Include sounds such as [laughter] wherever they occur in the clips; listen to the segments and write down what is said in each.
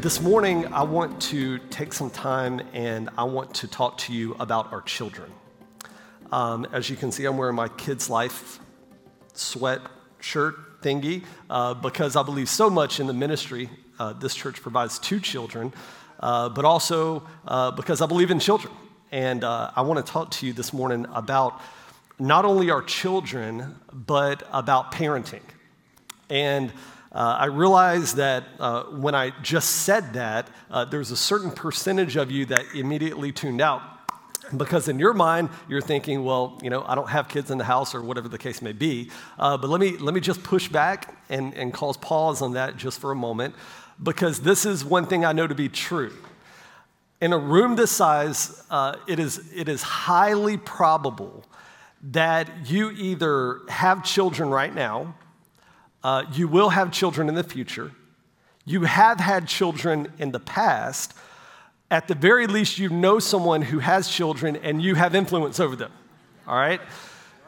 this morning, I want to take some time and I want to talk to you about our children. Um, as you can see, I'm wearing my kids' life sweat shirt thingy uh, because I believe so much in the ministry uh, this church provides to children, uh, but also uh, because I believe in children. And uh, I want to talk to you this morning about not only our children, but about parenting. And uh, I realize that uh, when I just said that, uh, there's a certain percentage of you that immediately tuned out. Because in your mind, you're thinking, well, you know, I don't have kids in the house or whatever the case may be. Uh, but let me, let me just push back and, and cause pause on that just for a moment, because this is one thing I know to be true. In a room this size, uh, it, is, it is highly probable that you either have children right now, uh, you will have children in the future, you have had children in the past. At the very least, you know someone who has children and you have influence over them. All right?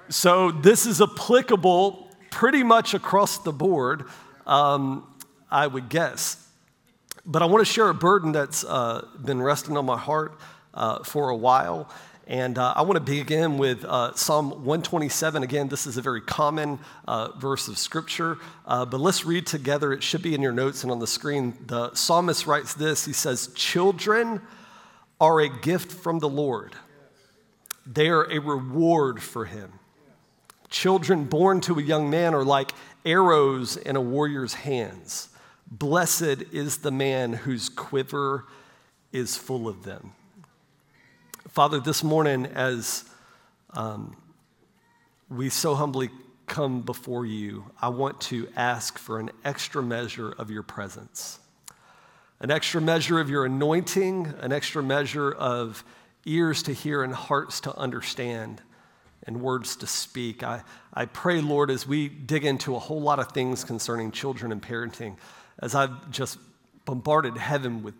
So, this is applicable pretty much across the board, um, I would guess. But I want to share a burden that's uh, been resting on my heart uh, for a while. And uh, I want to begin with uh, Psalm 127. Again, this is a very common uh, verse of scripture, uh, but let's read together. It should be in your notes and on the screen. The psalmist writes this He says, Children are a gift from the Lord, they are a reward for him. Children born to a young man are like arrows in a warrior's hands. Blessed is the man whose quiver is full of them. Father, this morning, as um, we so humbly come before you, I want to ask for an extra measure of your presence, an extra measure of your anointing, an extra measure of ears to hear and hearts to understand and words to speak. I, I pray, Lord, as we dig into a whole lot of things concerning children and parenting, as I've just bombarded heaven with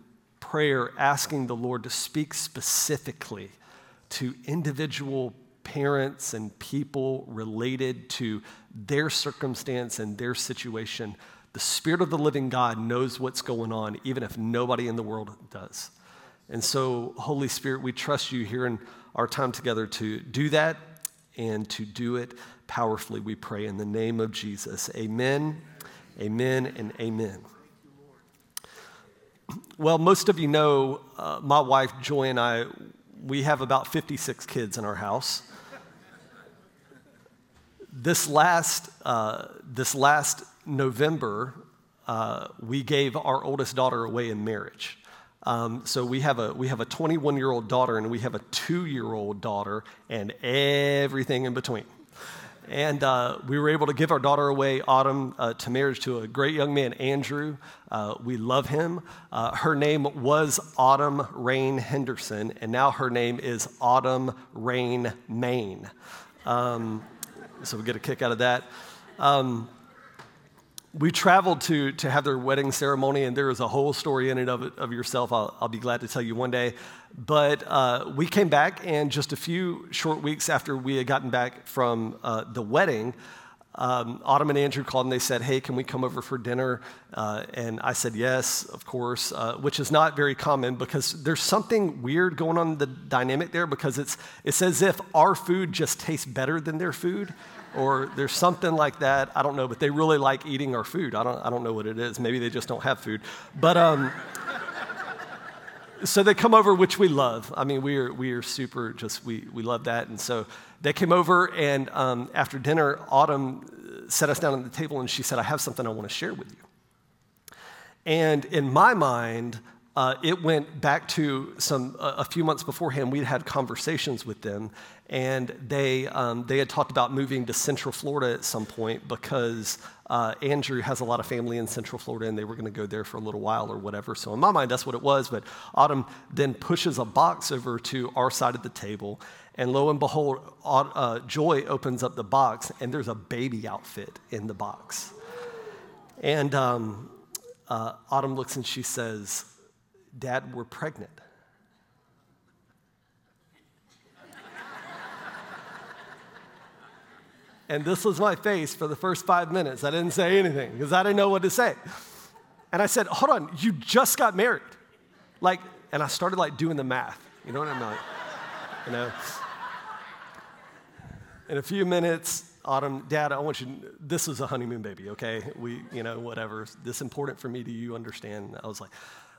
prayer asking the Lord to speak specifically to individual parents and people related to their circumstance and their situation. The Spirit of the living God knows what's going on, even if nobody in the world does. And so, Holy Spirit, we trust you here in our time together to do that and to do it powerfully, we pray in the name of Jesus. Amen, amen, and amen. Well, most of you know uh, my wife, Joy, and I, we have about 56 kids in our house. This last, uh, this last November, uh, we gave our oldest daughter away in marriage. Um, so we have a we have a 21 year old daughter and we have a two year old daughter and everything in between. And uh, we were able to give our daughter away, Autumn, uh, to marriage to a great young man, Andrew. Uh, we love him. Uh, her name was Autumn Rain Henderson, and now her name is Autumn Rain Maine. Um, so we get a kick out of that. Um, we traveled to, to have their wedding ceremony, and there is a whole story in it of, it, of yourself. I'll, I'll be glad to tell you one day. But uh, we came back, and just a few short weeks after we had gotten back from uh, the wedding, um, Autumn and Andrew called and they said, Hey, can we come over for dinner? Uh, and I said, Yes, of course, uh, which is not very common because there's something weird going on in the dynamic there because it's, it's as if our food just tastes better than their food or there's something like that. I don't know, but they really like eating our food. I don't, I don't know what it is. Maybe they just don't have food. But um, so they come over, which we love. I mean, we are, we are super just, we, we love that. And so they came over, and um, after dinner, Autumn set us down at the table and she said, I have something I want to share with you. And in my mind, uh, it went back to some a few months beforehand. We'd had conversations with them, and they um, they had talked about moving to Central Florida at some point because uh, Andrew has a lot of family in Central Florida, and they were going to go there for a little while or whatever. So in my mind, that's what it was. But Autumn then pushes a box over to our side of the table, and lo and behold, uh, Joy opens up the box, and there's a baby outfit in the box. And um, uh, Autumn looks and she says Dad, we're pregnant. And this was my face for the first five minutes. I didn't say anything because I didn't know what to say. And I said, hold on, you just got married. Like, and I started like doing the math. You know what I'm like? You know? In a few minutes, Autumn, Dad, I want you, this is a honeymoon baby, okay? We, you know, whatever. This important for me. Do you understand? I was like,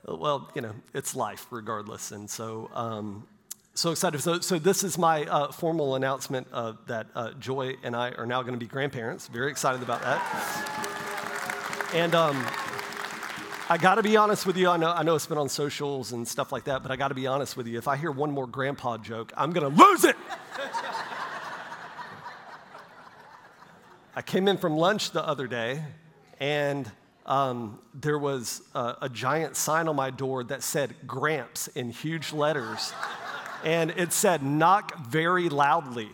well, you know, it's life regardless. And so, um, so excited. So, so this is my uh, formal announcement uh, that uh, Joy and I are now going to be grandparents. Very excited about that. And um, I got to be honest with you. I know, I know it's been on socials and stuff like that, but I got to be honest with you. If I hear one more grandpa joke, I'm going to lose it. I came in from lunch the other day, and um, there was a, a, giant sign on my door that said Gramps in huge letters. And it said, knock very loudly.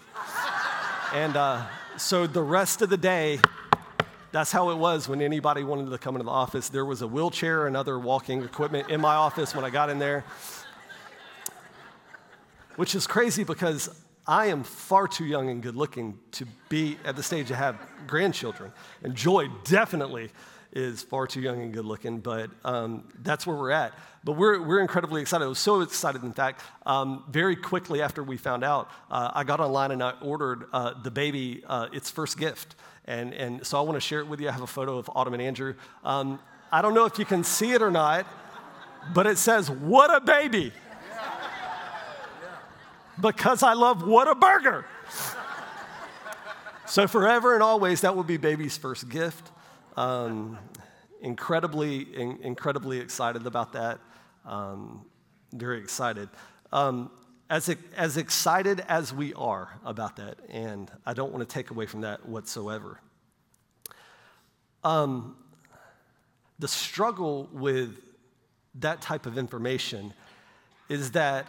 And uh, so the rest of the day, that's how it was when anybody wanted to come into the office. There was a wheelchair and other walking equipment in my office when I got in there, which is crazy because I am far too young and good looking to be at the stage to have grandchildren. And Joy definitely is far too young and good looking, but um, that's where we're at. But we're, we're incredibly excited. I was so excited, in fact, um, very quickly after we found out, uh, I got online and I ordered uh, the baby uh, its first gift. And, and so I want to share it with you. I have a photo of Autumn and Andrew. Um, I don't know if you can see it or not, but it says, What a baby! because I love Whataburger! so, forever and always, that will be baby's first gift. Um, incredibly, in, incredibly excited about that. Um, very excited. Um, as, as excited as we are about that, and I don't want to take away from that whatsoever. Um, the struggle with that type of information is that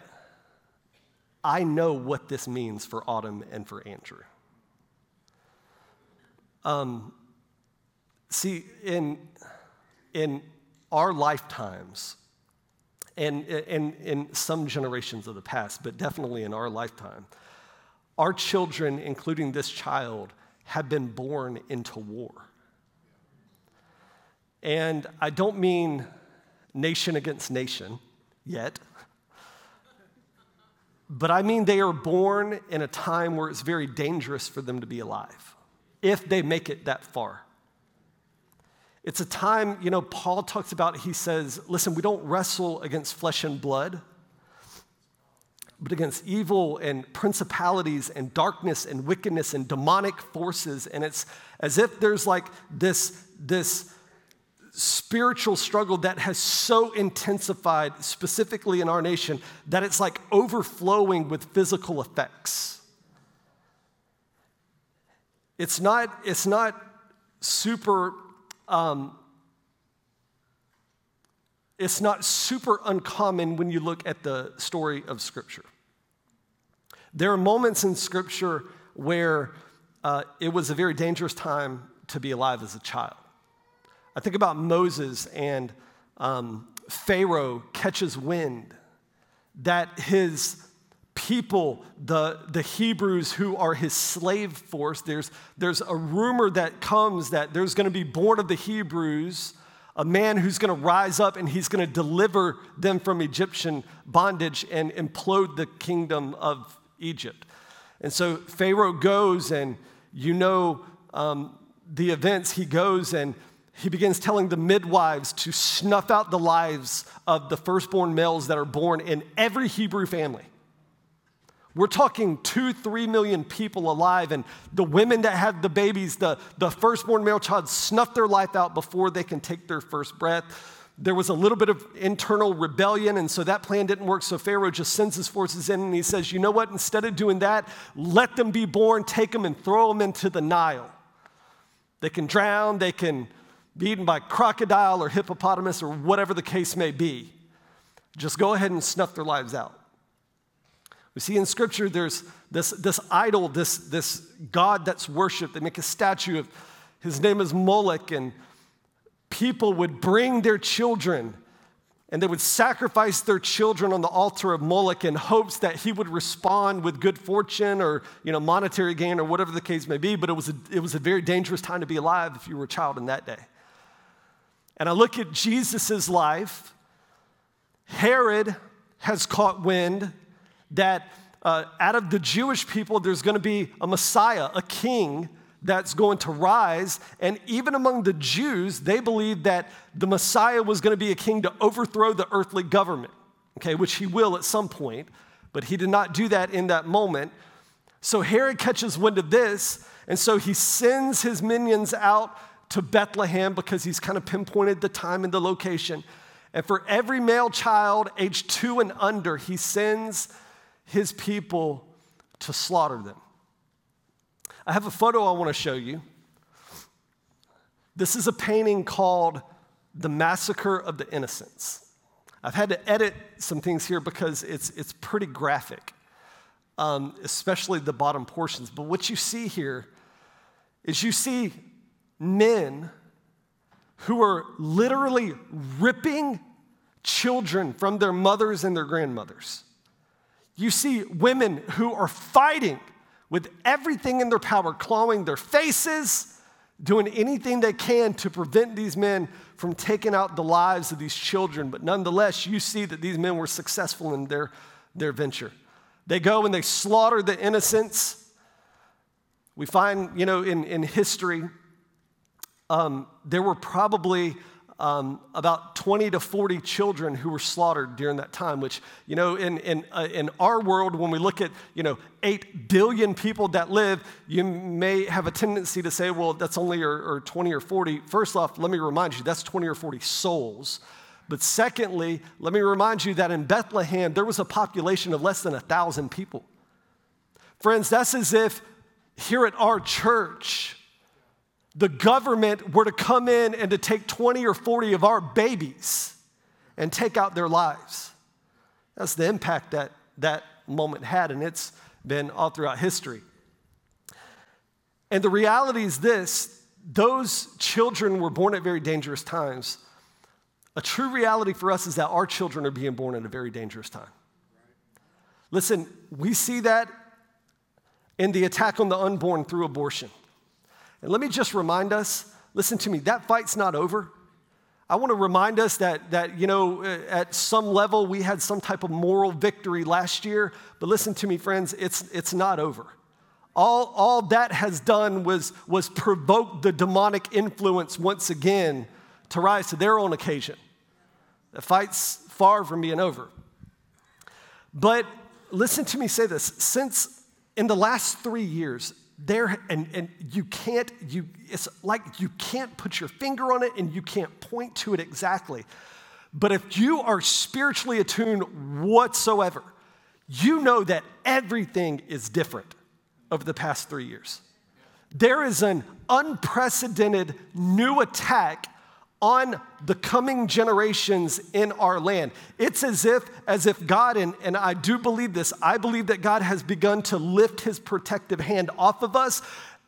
I know what this means for Autumn and for Andrew. Um, see, in, in our lifetimes, and in, some generations of the past, but definitely in our lifetime, our children, including this child, have been born into war. And I don't mean nation against nation yet. But I mean, they are born in a time where it's very dangerous for them to be alive, if they make it that far. It's a time, you know, Paul talks about, he says, listen, we don't wrestle against flesh and blood, but against evil and principalities and darkness and wickedness and demonic forces. And it's as if there's like this, this spiritual struggle that has so intensified, specifically in our nation, that it's like overflowing with physical effects. It's not, it's not super, um, it's not super uncommon when you look at the story of Scripture. There are moments in Scripture where uh, it was a very dangerous time to be alive as a child. I think about Moses and um, Pharaoh catches wind that his people, the, the Hebrews who are his slave force, there's, there's a rumor that comes that there's going to be born of the Hebrews a man who's going to rise up and he's going to deliver them from Egyptian bondage and implode the kingdom of Egypt. And so Pharaoh goes, and you know um, the events. He goes and he begins telling the midwives to snuff out the lives of the firstborn males that are born in every Hebrew family. We're talking two, three million people alive, and the women that have the babies, the, the firstborn male child, snuff their life out before they can take their first breath. There was a little bit of internal rebellion, and so that plan didn't work. So Pharaoh just sends his forces in and he says, You know what? Instead of doing that, let them be born, take them and throw them into the Nile. They can drown, they can be eaten by crocodile or hippopotamus or whatever the case may be. Just go ahead and snuff their lives out. We see in Scripture there's this, this idol, this, this God that's worshiped. They make a statue of his name is Moloch, and people would bring their children and they would sacrifice their children on the altar of Moloch in hopes that he would respond with good fortune or you know, monetary gain or whatever the case may be. But it was, a, it was a very dangerous time to be alive if you were a child in that day. and I look at Jesus' life, Herod has caught wind that uh, out of the Jewish people, there's going to be a Messiah, a king that's going to rise. And even among the Jews, they believed that the Messiah was going to be a king to overthrow the earthly government, okay, which he will at some point, but he did not do that in that moment. So Herod catches wind of this, and so he sends his minions out to Bethlehem because he's kind of pinpointed the time and the location. And for every male child age two and under, he sends his people to slaughter them. I have a photo I want to show you. This is a painting called The Massacre of the Innocents. I've had to edit some things here because it's, it's pretty graphic, um, especially the bottom portions. But what you see here is you see men who are literally ripping children from their mothers and their grandmothers. You see women who are fighting with everything in their power, clawing their faces, doing anything they can to prevent these men from taking out the lives of these children. But nonetheless, you see that these men were successful in their, their venture. They go and they slaughter the innocents. We find, you know, in, in history, um, there were probably um, about 20 to 40 children who were slaughtered during that time, which, you know, in, in, uh, in our world, when we look at, you know, 8 billion people that live, you may have a tendency to say, well, that's only or, or 20 or 40. First off, let me remind you, that's 20 or 40 souls. But secondly, let me remind you that in Bethlehem, there was a population of less than a thousand people. Friends, that's as if here at our church, the government were to come in and to take 20 or 40 of our babies and take out their lives. That's the impact that that moment had, and it's been all throughout history. And the reality is this those children were born at very dangerous times. A true reality for us is that our children are being born at a very dangerous time. Listen, we see that in the attack on the unborn through abortion. And let me just remind us listen to me, that fight's not over. I want to remind us that, that, you know, uh, at some level we had some type of moral victory last year, but listen to me, friends, it's, it's not over. All, all that has done was, was provoke the demonic influence once again to rise to their own occasion. The fight's far from being over. But listen to me say this since in the last three years, there and, and you can't you it's like you can't put your finger on it and you can't point to it exactly. But if you are spiritually attuned whatsoever you know that everything is different over the past three years. There is an unprecedented new attack on the coming generations in our land. It's as if, as if God, and, and I do believe this, I believe that God has begun to lift his protective hand off of us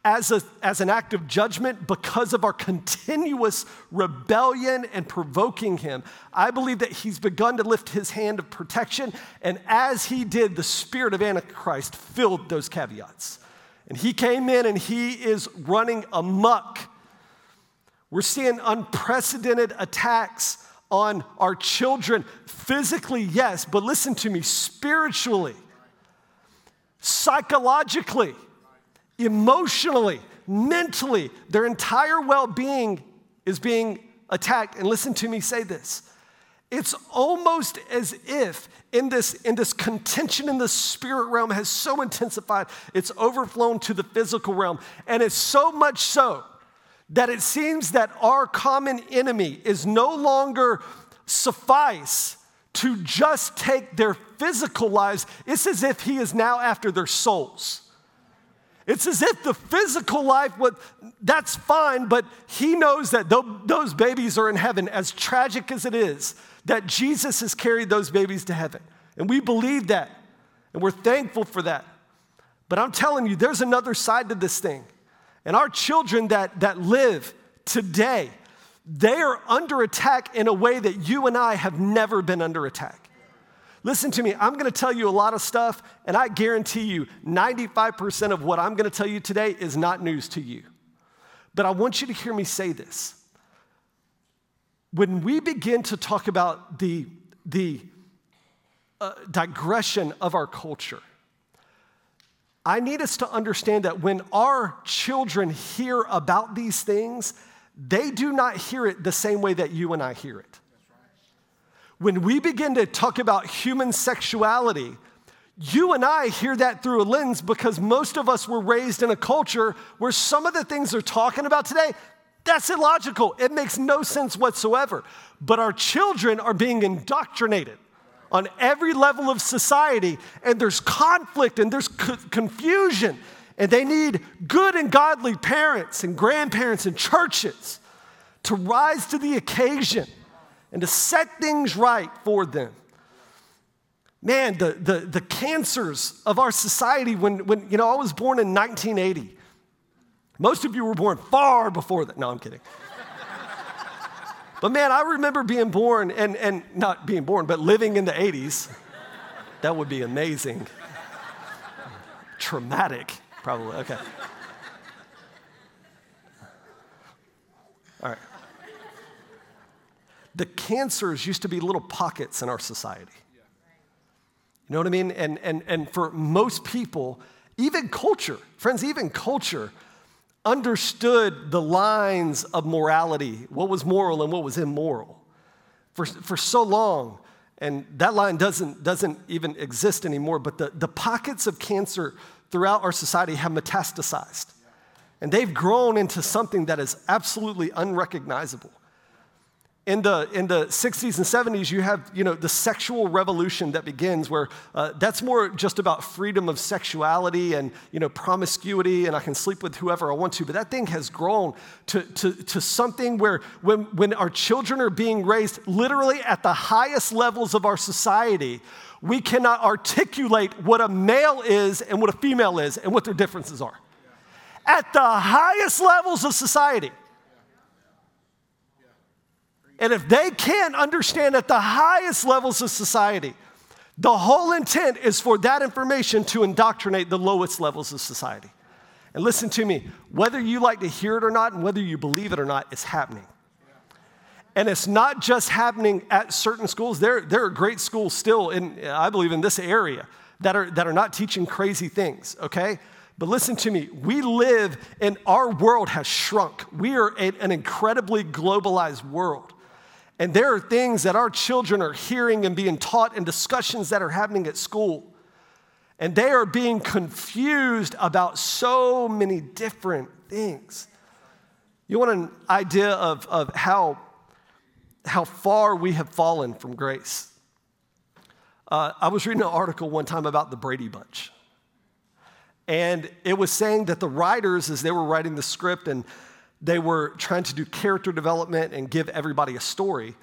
as, a, as an act of judgment because of our continuous rebellion and provoking him. I believe that he's begun to lift his hand of protection, and as he did, the spirit of Antichrist filled those caveats. And he came in and he is running amuck we're seeing unprecedented attacks on our children physically, yes, but listen to me, spiritually, psychologically, emotionally, mentally, their entire well being is being attacked. And listen to me say this. It's almost as if in this, in this contention in the spirit realm has so intensified, it's overflown to the physical realm. And it's so much so that it seems that our common enemy is no longer suffice to just take their physical lives. It's as if he is now after their souls. It's as if the physical life, what, that's fine, but he knows that those babies are in heaven, as tragic as it is, that Jesus has carried those babies to heaven. And we believe that, and we're thankful for that. But I'm telling you, there's another side to this thing. And our children that, that live today, they are under attack in a way that you and I have never been under attack. Listen to me, I'm gonna tell you a lot of stuff, and I guarantee you 95% of what I'm gonna tell you today is not news to you. But I want you to hear me say this. when we begin to talk about the, the uh, digression of our culture, I need us to understand that when our children hear about these things, they do not hear it the same way that you and I hear it. When we begin to talk about human sexuality, you and I hear that through a lens because most of us were raised in a culture where some of the things they're talking about today, that's illogical. It makes no sense whatsoever. But our children are being indoctrinated on every level of society, and there's conflict and there's co- confusion, and they need good and godly parents and grandparents and churches to rise to the occasion and to set things right for them. Man, the, the, the cancers of our society, when, when, you know, I was born in 1980. Most of you were born far before that. No, I'm kidding. But man, I remember being born and, and not being born, but living in the 80s. That would be amazing. Traumatic, probably. Okay. All right. The cancers used to be little pockets in our society. You know what I mean? And, and, and for most people, even culture, friends, even culture, understood the lines of morality, what was moral and what was immoral, for, for so long. And that line doesn't, doesn't even exist anymore, but the, the pockets of cancer throughout our society have metastasized. And they've grown into something that is absolutely unrecognizable in the, in the 60s and 70s, you have you know, the sexual revolution that begins, where uh, that's more just about freedom of sexuality and you know, promiscuity, and I can sleep with whoever I want to. But that thing has grown to, to, to something where when, when our children are being raised literally at the highest levels of our society, we cannot articulate what a male is and what a female is and what their differences are. At the highest levels of society. And if they can't understand at the highest levels of society, the whole intent is for that information to indoctrinate the lowest levels of society. And listen to me, whether you like to hear it or not, and whether you believe it or not, it's happening. And it's not just happening at certain schools. There, there are great schools still in, I believe, in this area that are, that are not teaching crazy things, okay? But listen to me, we live in our world has shrunk. We are in an incredibly globalized world. And there are things that our children are hearing and being taught and discussions that are happening at school. And they are being confused about so many different things. You want an idea of, of how, how far we have fallen from grace? Uh, I was reading an article one time about the Brady Bunch. And it was saying that the writers, as they were writing the script and they were trying to do character development and give everybody a story.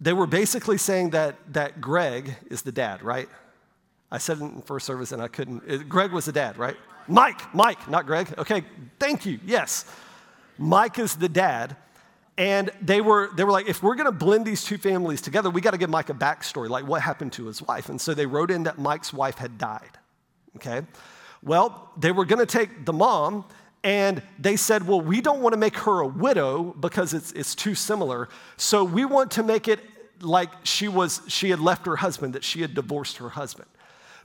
They were basically saying that, that Greg is the dad, right? I said it in first service and I couldn't. It, Greg was the dad, right? Mike, Mike, not Greg. Okay, thank you. Yes. Mike is the dad. And they were, they were like, if we're gonna blend these two families together, we gotta give Mike a backstory, like what happened to his wife. And so they wrote in that Mike's wife had died. Okay? Well, they were gonna take the mom and they said, well, we don't want to make her a widow because it's, it's too similar. So we want to make it like she was, she had left her husband, that she had divorced her husband.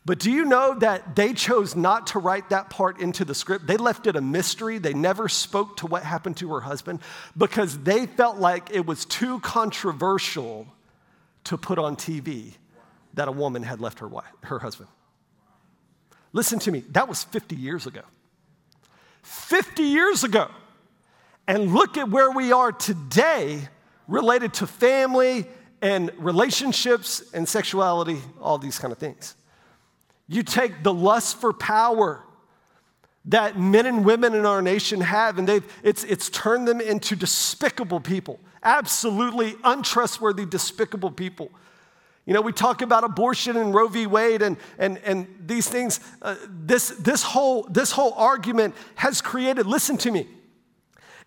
But do you know that they chose not to write that part into the script? They left it a mystery. They never spoke to what happened to her husband because they felt like it was too controversial to put on TV that a woman had left her, wife, her husband. Listen to me, that was 50 years ago. 50 years ago. And look at where we are today related to family and relationships and sexuality, all these kind of things. You take the lust for power that men and women in our nation have, and they've, it's, it's turned them into despicable people, absolutely untrustworthy, despicable people. You know, we talk about abortion and Roe v. Wade and, and, and these things. Uh, this, this, whole, this whole argument has created, listen to me.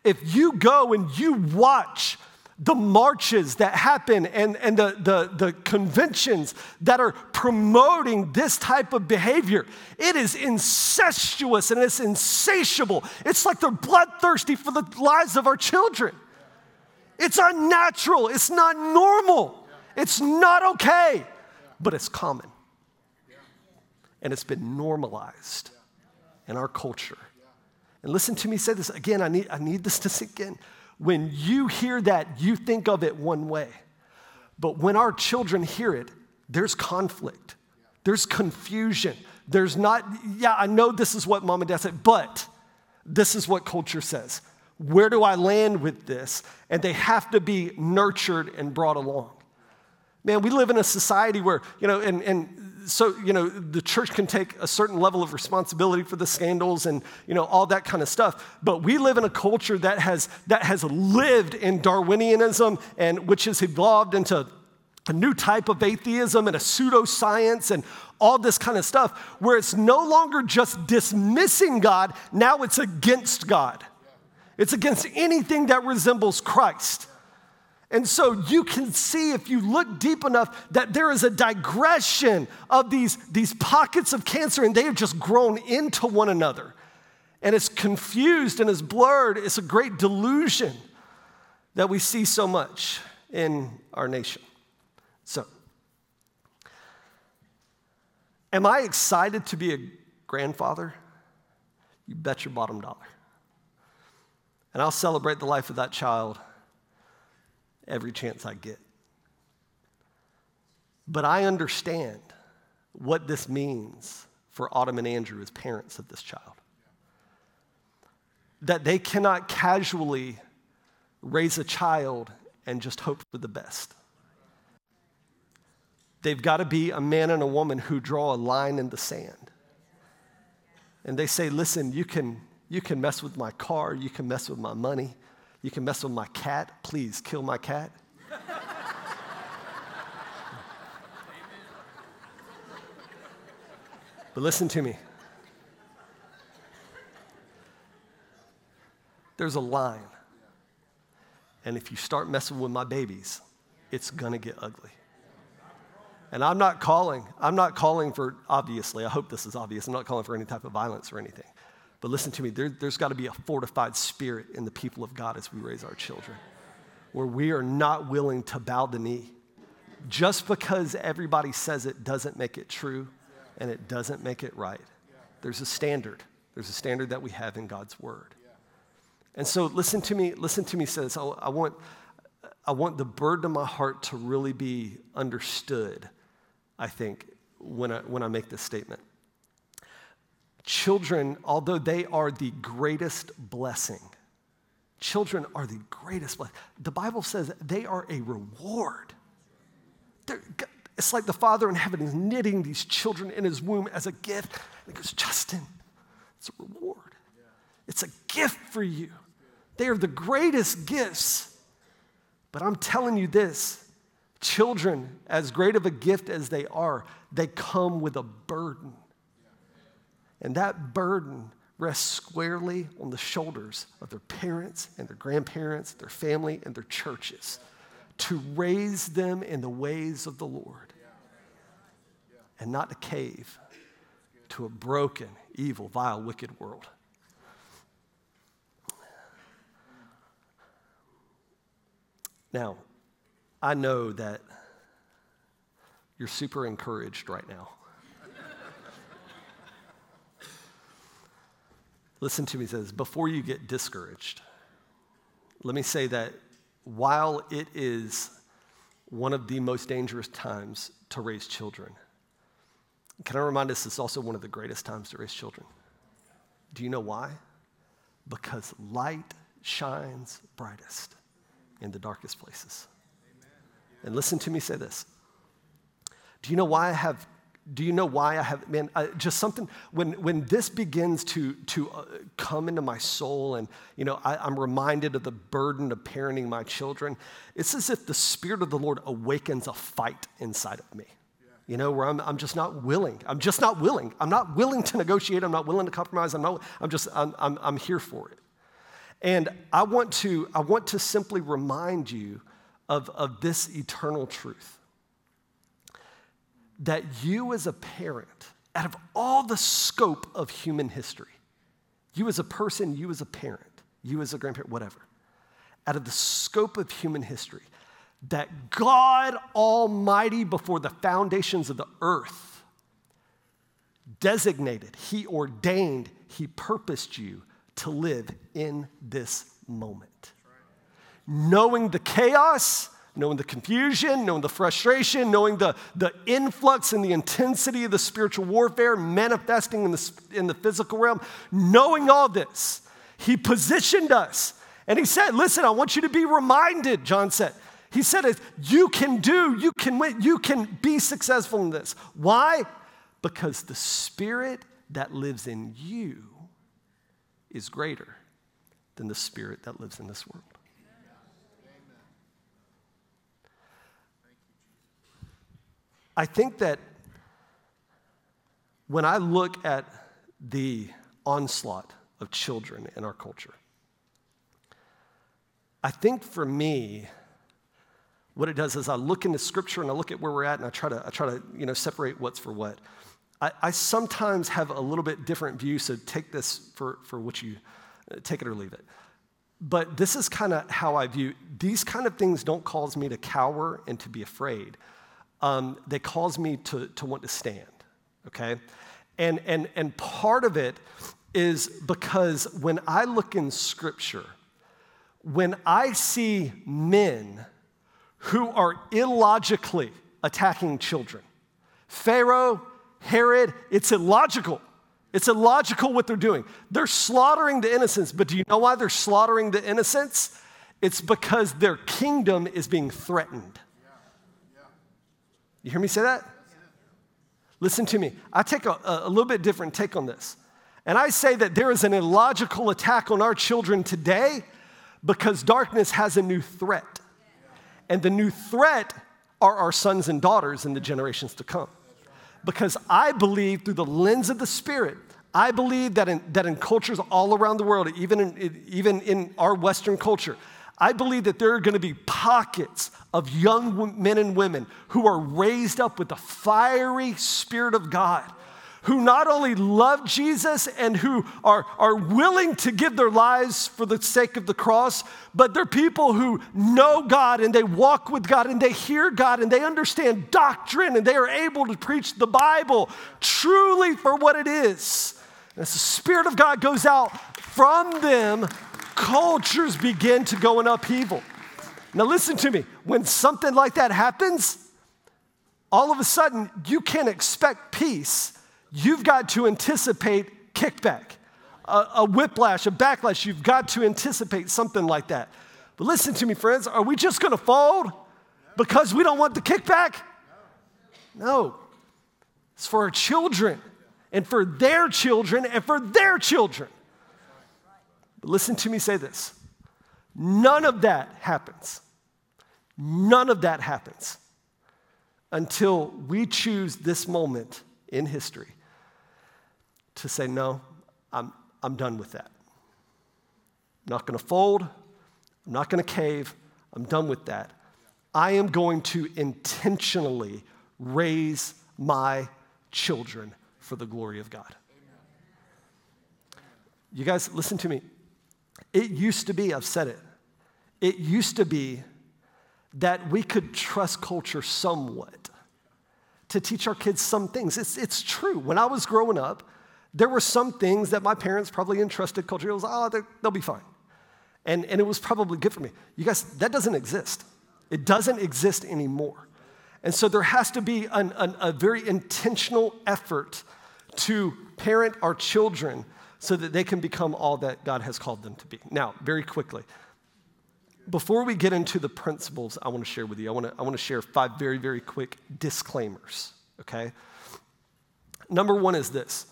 If you go and you watch the marches that happen and, and the, the, the conventions that are promoting this type of behavior, it is incestuous and it's insatiable. It's like they're bloodthirsty for the lives of our children. It's unnatural. It's not normal. It's not okay, but it's common. And it's been normalized in our culture. And listen to me say this again, I need, I need this to sink in. When you hear that, you think of it one way. But when our children hear it, there's conflict, there's confusion. There's not, yeah, I know this is what mom and dad said, but this is what culture says. Where do I land with this? And they have to be nurtured and brought along. Man, we live in a society where, you know, and, and so, you know, the church can take a certain level of responsibility for the scandals and, you know, all that kind of stuff. But we live in a culture that has, that has lived in Darwinianism and which has evolved into a new type of atheism and a pseudoscience and all this kind of stuff, where it's no longer just dismissing God, now it's against God. It's against anything that resembles Christ. And so you can see if you look deep enough that there is a digression of these, these pockets of cancer and they have just grown into one another. And it's confused and it's blurred. It's a great delusion that we see so much in our nation. So, am I excited to be a grandfather? You bet your bottom dollar. And I'll celebrate the life of that child every chance I get. But I understand what this means for Autumn and Andrew as parents of this child. That they cannot casually raise a child and just hope for the best. They've got to be a man and a woman who draw a line in the sand. And they say, listen, you can, you can mess with my car, you can mess with my money, you can mess with my cat. Please kill my cat. but listen to me. There's a line. And if you start messing with my babies, it's gonna get ugly. And I'm not calling, I'm not calling for, obviously, I hope this is obvious, I'm not calling for any type of violence or anything. But listen to me, there, has got to be a fortified spirit in the people of God as we raise our children, where we are not willing to bow the knee. Just because everybody says it doesn't make it true and it doesn't make it right. There's a standard. There's a standard that we have in God's word. And so listen to me, listen to me say this. I, I want, I want the burden of my heart to really be understood I think, when I, when I make this statement. Children, although they are the greatest blessing, children are the greatest blessing. The Bible says they are a reward. They're, it's like the Father in heaven is knitting these children in his womb as a gift. And he goes, Justin, it's a reward. It's a gift for you. They are the greatest gifts. But I'm telling you this Children, as great of a gift as they are, they come with a burden. And that burden rests squarely on the shoulders of their parents and their grandparents, their family, and their churches to raise them in the ways of the Lord and not to cave to a broken, evil, vile, wicked world. Now, I know that you're super encouraged right now. Listen to me, says, before you get discouraged, let me say that while it is one of the most dangerous times to raise children, can I remind us it's also one of the greatest times to raise children? Do you know why? Because light shines brightest in the darkest places. And listen to me say this. Do you know why I have do you know why I have, man, I, just something, when, when this begins to, to uh, come into my soul and, you know, I, I'm reminded of the burden of parenting my children, it's as if the Spirit of the Lord awakens a fight inside of me. You know, where I'm, I'm just not willing. I'm just not willing. I'm not willing to negotiate. I'm not willing to compromise. I'm, not, I'm just, I'm, I'm, I'm here for it. And I want to, I want to simply remind you of, of this eternal truth that you, as a parent, out of all the scope of human history, you as a person, you as a parent, you as a grandparent, whatever, out of the scope of human history that God Almighty, before the foundations of the earth, designated, He ordained, He purposed you to live in this moment. Knowing the chaos, knowing the confusion, knowing the frustration, knowing the, the influx and the intensity of the spiritual warfare manifesting in the, in the physical realm, knowing all this, He positioned us. And He said, Listen, I want you to be reminded, John said. He said, You can do, you can win, you can be successful in this. Why? Because the Spirit that lives in you is greater than the Spirit that lives in this world. I think that when I look at the onslaught of children in our culture, I think for me, what it does is I look into scripture and I look at where we're at and I try to, I try to you know, separate what's for what. I, I sometimes have a little bit different view, so take this for, for what you, take it or leave it. But this is kind of how I view these kind of things don't cause me to cower and to be afraid um, they cause me to, to want to stand, okay? And, and, and part of it is because when I look in scripture, when I see men who are illogically attacking children, Pharaoh, Herod, it's illogical. It's illogical what they're doing. They're slaughtering the innocents, but do you know why they're slaughtering the innocents? It's because their kingdom is being threatened. You hear me say that? Listen to me. I take a, a little bit different take on this. And I say that there is an illogical attack on our children today because darkness has a new threat. And the new threat are our sons and daughters in the generations to come. Because I believe through the lens of the Spirit, I believe that in, that in cultures all around the world, even in, even in our Western culture, I believe that there are going to be pockets of young men and women who are raised up with the fiery Spirit of God, who not only love Jesus and who are, are willing to give their lives for the sake of the cross, but they're people who know God and they walk with God and they hear God and they understand doctrine and they are able to preach the Bible truly for what it is. As the Spirit of God goes out from them, cultures begin to go in upheaval. Now, listen to me. When something like that happens, all of a sudden you can't expect peace. You've got to anticipate kickback, a, a whiplash, a backlash. You've got to anticipate something like that. But listen to me, friends. Are we just going to fold because we don't want the kickback? No. It's for our children and for their children and for their children. Listen to me say this none of that happens. None of that happens until we choose this moment in history to say, no, I'm, I'm done with that. I'm not going to fold. I'm not going to cave. I'm done with that. I am going to intentionally raise my children for the glory of God. You guys, listen to me. It used to be, I've said it, it used to be that we could trust culture somewhat to teach our kids some things. It's, it's true. When I was growing up, there were some things that my parents probably entrusted culture. It was, oh, they'll be fine. And, and it was probably good for me. You guys, that doesn't exist. It doesn't exist anymore. And so there has to be an, an, a very intentional effort to parent our children so that they can become all that God has called them to be. Now, very quickly, before we get into the principles I want to share with you, I want to, I want to share five very, very quick disclaimers, okay? Number one is this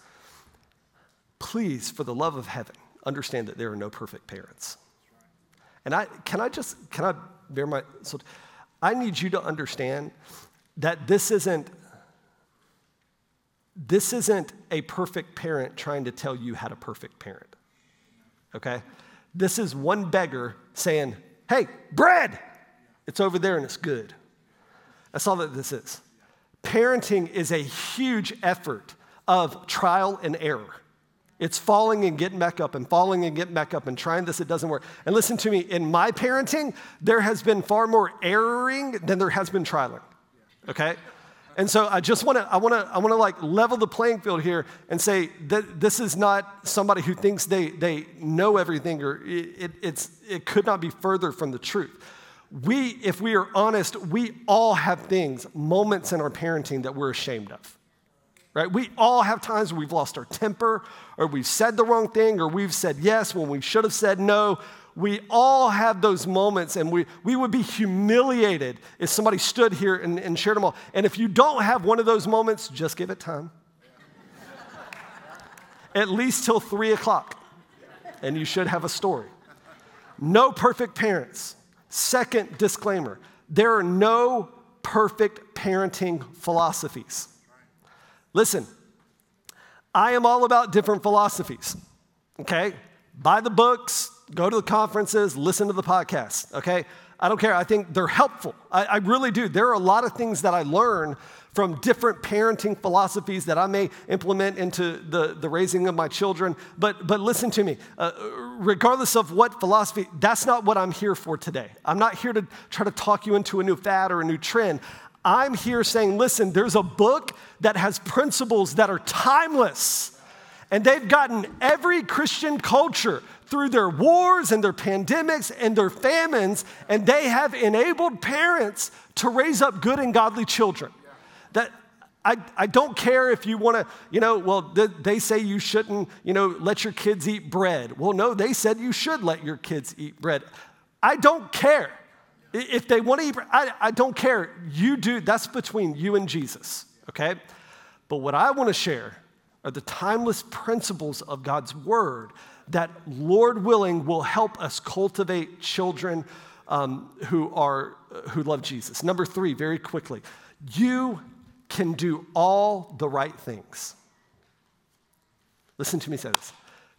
please, for the love of heaven, understand that there are no perfect parents. And I can I just can I bear my so I need you to understand that this isn't this isn't a perfect parent trying to tell you how to perfect parent. Okay? This is one beggar saying, hey, bread, it's over there and it's good. That's all that this is. Parenting is a huge effort of trial and error. It's falling and getting back up and falling and getting back up and trying this, it doesn't work. And listen to me, in my parenting, there has been far more erroring than there has been trialing. Okay? And so I just want to, I want to, I want to like level the playing field here and say that this is not somebody who thinks they, they know everything or it, it, it's, it could not be further from the truth. We, if we are honest, we all have things, moments in our parenting that we're ashamed of. Right? We all have times where we've lost our temper or we've said the wrong thing or we've said yes when we should have said no we all have those moments, and we, we would be humiliated if somebody stood here and, and shared them all. And if you don't have one of those moments, just give it time. At least till three o'clock, and you should have a story. No perfect parents. Second disclaimer there are no perfect parenting philosophies. Listen, I am all about different philosophies, okay? Buy the books, go to the conferences, listen to the podcasts, okay? I don't care. I think they're helpful. I, I, really do. There are a lot of things that I learn from different parenting philosophies that I may implement into the, the raising of my children. But, but listen to me. Uh, regardless of what philosophy, that's not what I'm here for today. I'm not here to try to talk you into a new fad or a new trend. I'm here saying, listen, there's a book that has principles that are timeless. And they've gotten every Christian culture through their wars and their pandemics and their famines, and they have enabled parents to raise up good and godly children. That I, I don't care if you want to, you know, well, they say you shouldn't, you know, let your kids eat bread. Well, no, they said you should let your kids eat bread. I don't care. If they want to eat, I, I don't care. You do, that's between you and Jesus, okay? But what I want to share are the timeless principles of God's word that, Lord willing, will help us cultivate children um, who, are, who love Jesus. Number three, very quickly, you can do all the right things. Listen to me say this.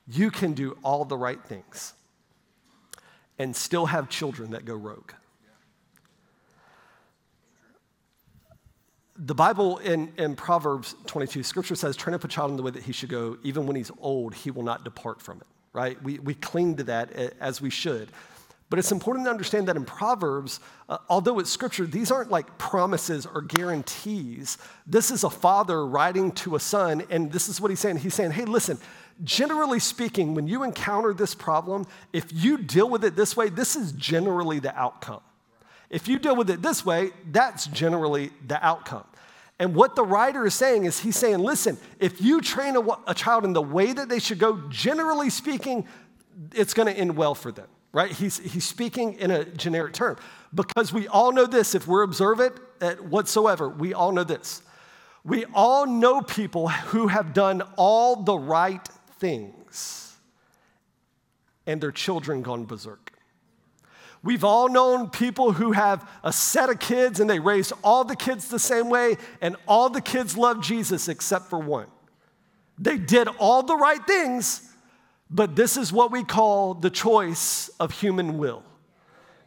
You can do all the right things and still have children that go rogue. The Bible in, in Proverbs 22, scripture says, train up a child in the way that he should go. Even when he's old, he will not depart from it, right? We, we cling to that as we should. But it's important to understand that in Proverbs, uh, although it's scripture, these aren't like promises or guarantees. This is a father writing to a son, and this is what he's saying. He's saying, hey, listen, generally speaking, when you encounter this problem, if you deal with it this way, this is generally the outcome. If you deal with it this way, that's generally the outcome. And what the writer is saying is he's saying, listen, if you train a, a child in the way that they should go, generally speaking, it's going to end well for them, right? He's, he's speaking in a generic term. Because we all know this, if we're observant whatsoever, we all know this. We all know people who have done all the right things and their children gone berserk. We've all known people who have a set of kids and they raise all the kids the same way, and all the kids love Jesus except for one. They did all the right things, but this is what we call the choice of human will.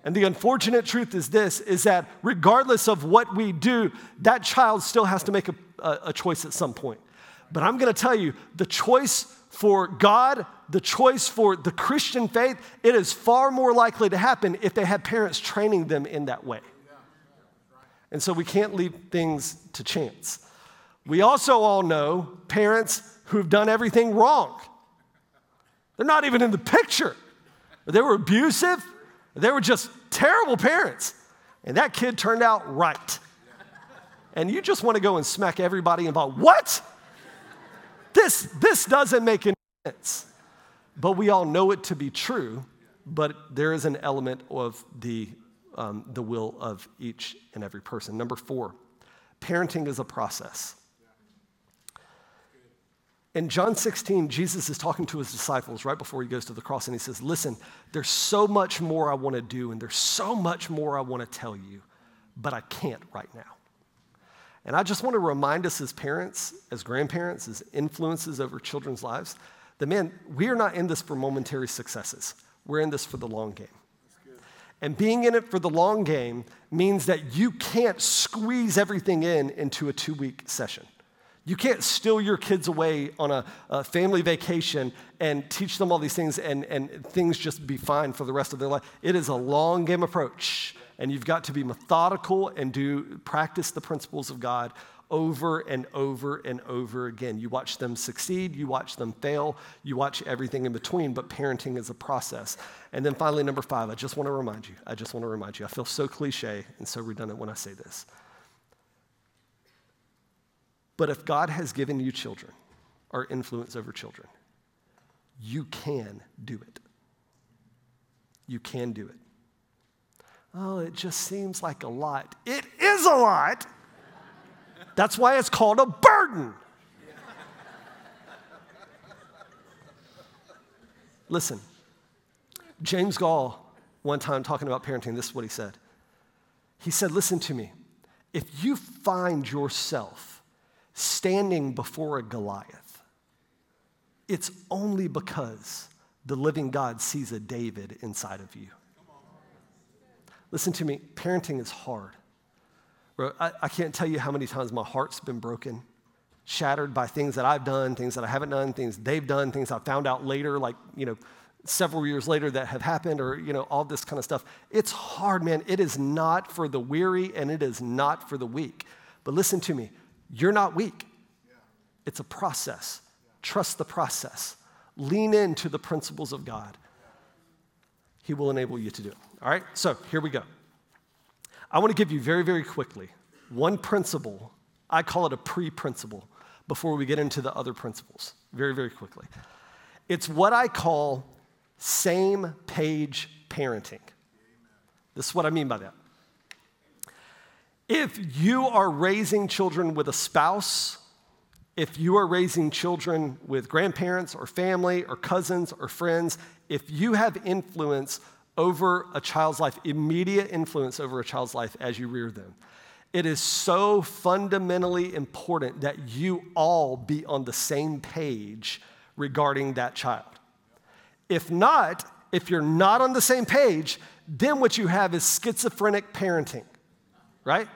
And the unfortunate truth is this is that regardless of what we do, that child still has to make a, a, a choice at some point. But I'm gonna tell you, the choice for God, the choice for the Christian faith, it is far more likely to happen if they have parents training them in that way. And so we can't leave things to chance. We also all know parents who've done everything wrong. They're not even in the picture. They were abusive, they were just terrible parents. And that kid turned out right. And you just want to go and smack everybody involved. What? This, this doesn't make any sense. But we all know it to be true, but there is an element of the, um, the will of each and every person. Number four, parenting is a process. In John 16, Jesus is talking to his disciples right before he goes to the cross, and he says, Listen, there's so much more I want to do, and there's so much more I want to tell you, but I can't right now. And I just want to remind us as parents, as grandparents, as influences over children's lives, that man, we are not in this for momentary successes. We're in this for the long game. And being in it for the long game means that you can't squeeze everything in into a two week session. You can't steal your kids away on a, a, family vacation and teach them all these things and, and things just be fine for the rest of their life. It is a long game approach, and you've got to be methodical and do practice the principles of God over and over and over again. You watch them succeed, you watch them fail, you watch everything in between, but parenting is a process. And then finally, number five, I just want to remind you, I just want to remind you, I feel so cliche and so redundant when I say this. But if God has given you children or influence over children, you can do it. You can do it. Oh, it just seems like a lot. It is a lot that's why it's called a burden. Listen, James Gall, one time talking about parenting, this is what he said. He said, Listen to me. If you find yourself standing before a Goliath, it's only because the living God sees a David inside of you. Listen to me, parenting is hard. I, I can't tell you how many times my heart's been broken, shattered by things that I've done, things that I haven't done, things they've done, things I found out later, like, you know, several years later that have happened, or, you know, all this kind of stuff. It's hard, man. It is not for the weary and it is not for the weak. But listen to me, you're not weak. It's a process. Trust the process. Lean into the principles of God. He will enable you to do it. All right, so here we go. I want to give you very, very quickly one principle. I call it a pre principle before we get into the other principles, very, very quickly. It's what I call same page parenting. This is what I mean by that. If you are raising children with a spouse, if you are raising children with grandparents or family or cousins or friends, if you have influence over a child's life, immediate influence over a child's life as you rear them. It is so fundamentally important that you all be on the same page regarding that child. If not, if you're not on the same page, then what you have is schizophrenic parenting, right?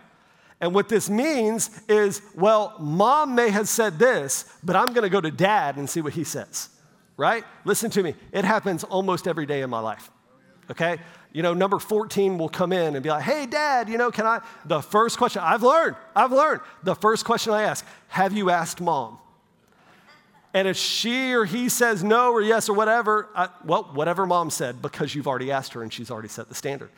And what this means is, well, mom may have said this, but I'm gonna go to dad and see what he says, right? Listen to me, it happens almost every day in my life okay? You know, number 14 will come in and be like, hey, dad, you know, can I? The first question, I've learned, I've learned. The first question I ask, have you asked mom? And if she or he says no or yes or whatever, I, well, whatever mom said, because you've already asked her and she's already set the standard.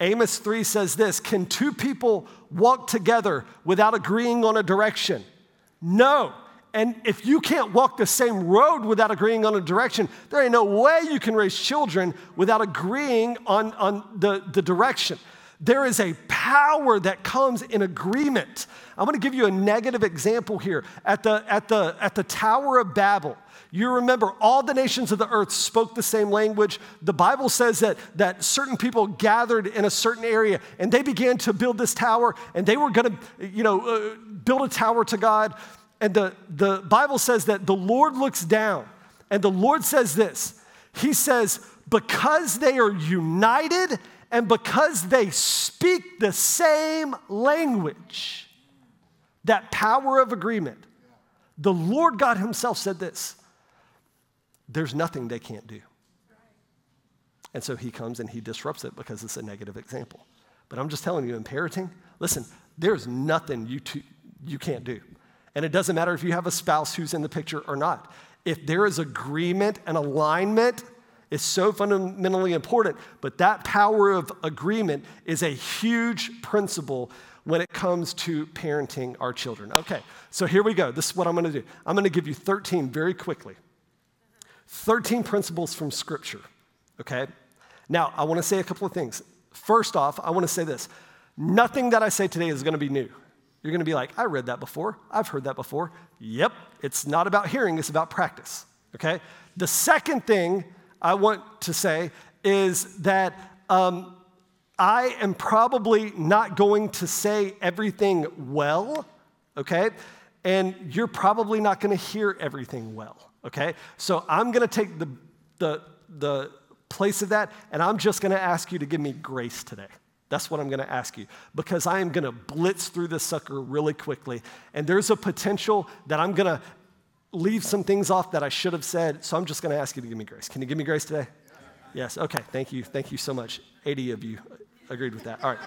Amos 3 says this Can two people walk together without agreeing on a direction? No. And if you can't walk the same road without agreeing on a direction, there ain't no way you can raise children without agreeing on, on the, the direction. There is a power that comes in agreement. I'm to give you a negative example here. At the, at, the, at the Tower of Babel, you remember all the nations of the earth spoke the same language. The Bible says that, that certain people gathered in a certain area and they began to build this tower and they were going to, you know, uh, build a tower to God. And the, the Bible says that the Lord looks down, and the Lord says this He says, because they are united and because they speak the same language, that power of agreement, the Lord God Himself said this there's nothing they can't do. And so He comes and He disrupts it because it's a negative example. But I'm just telling you, in parenting, listen, there's nothing you, two, you can't do. And it doesn't matter if you have a spouse who's in the picture or not. If there is agreement and alignment, it's so fundamentally important. But that power of agreement is a huge principle when it comes to parenting our children. Okay, so here we go. This is what I'm going to do. I'm going to give you 13 very quickly. 13 principles from Scripture, okay? Now, I want to say a couple of things. First off, I want to say this nothing that I say today is going to be new. You're going to be like, I read that before. I've heard that before. Yep, it's not about hearing, it's about practice. Okay? The second thing I want to say is that um, I am probably not going to say everything well, okay? And you're probably not going to hear everything well, okay? So I'm going to take the, the, the place of that, and I'm just going to ask you to give me grace today, That's what I'm going to ask you because I am going to blitz through this sucker really quickly. And there's a potential that I'm going to leave some things off that I should have said. So I'm just going to ask you to give me grace. Can you give me grace today? Yes. Okay. Thank you. Thank you so much. 80 of you agreed with that. All right.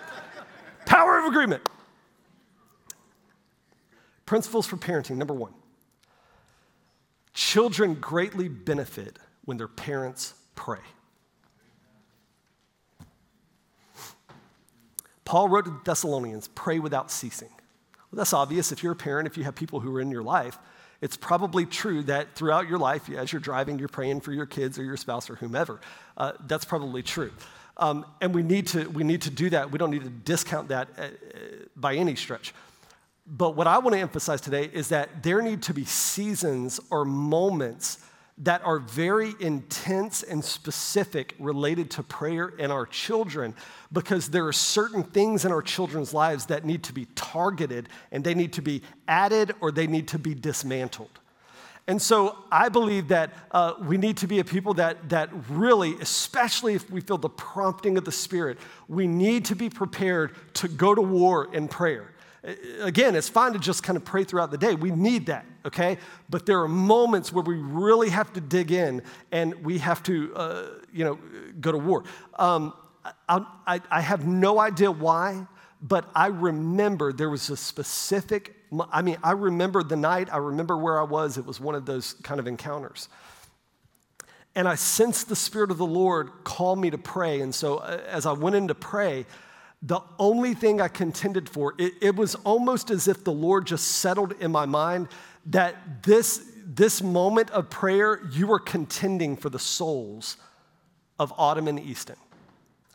Power of agreement. Principles for parenting. Number one children greatly benefit when their parents pray. Paul wrote to the Thessalonians, pray without ceasing. Well, that's obvious. If you're a parent, if you have people who are in your life, it's probably true that throughout your life, as you're driving, you're praying for your kids or your spouse or whomever. Uh, that's probably true. Um, and we need, to, we need to do that. We don't need to discount that uh, by any stretch. But what I want to emphasize today is that there need to be seasons or moments that are very intense and specific related to prayer and our children because there are certain things in our children's lives that need to be targeted and they need to be added or they need to be dismantled. And so I believe that uh, we need to be a people that, that really, especially if we feel the prompting of the Spirit, we need to be prepared to go to war in prayer. Again, it's fine to just kind of pray throughout the day. We need that, okay? But there are moments where we really have to dig in and we have to, uh, you know, go to war. Um, I, I, I have no idea why, but I remember there was a specific, I mean, I remember the night, I remember where I was. It was one of those kind of encounters. And I sensed the Spirit of the Lord call me to pray. And so uh, as I went in to pray, the only thing I contended for, it, it, was almost as if the Lord just settled in my mind that this, this moment of prayer, you were contending for the souls of Autumn and Easton.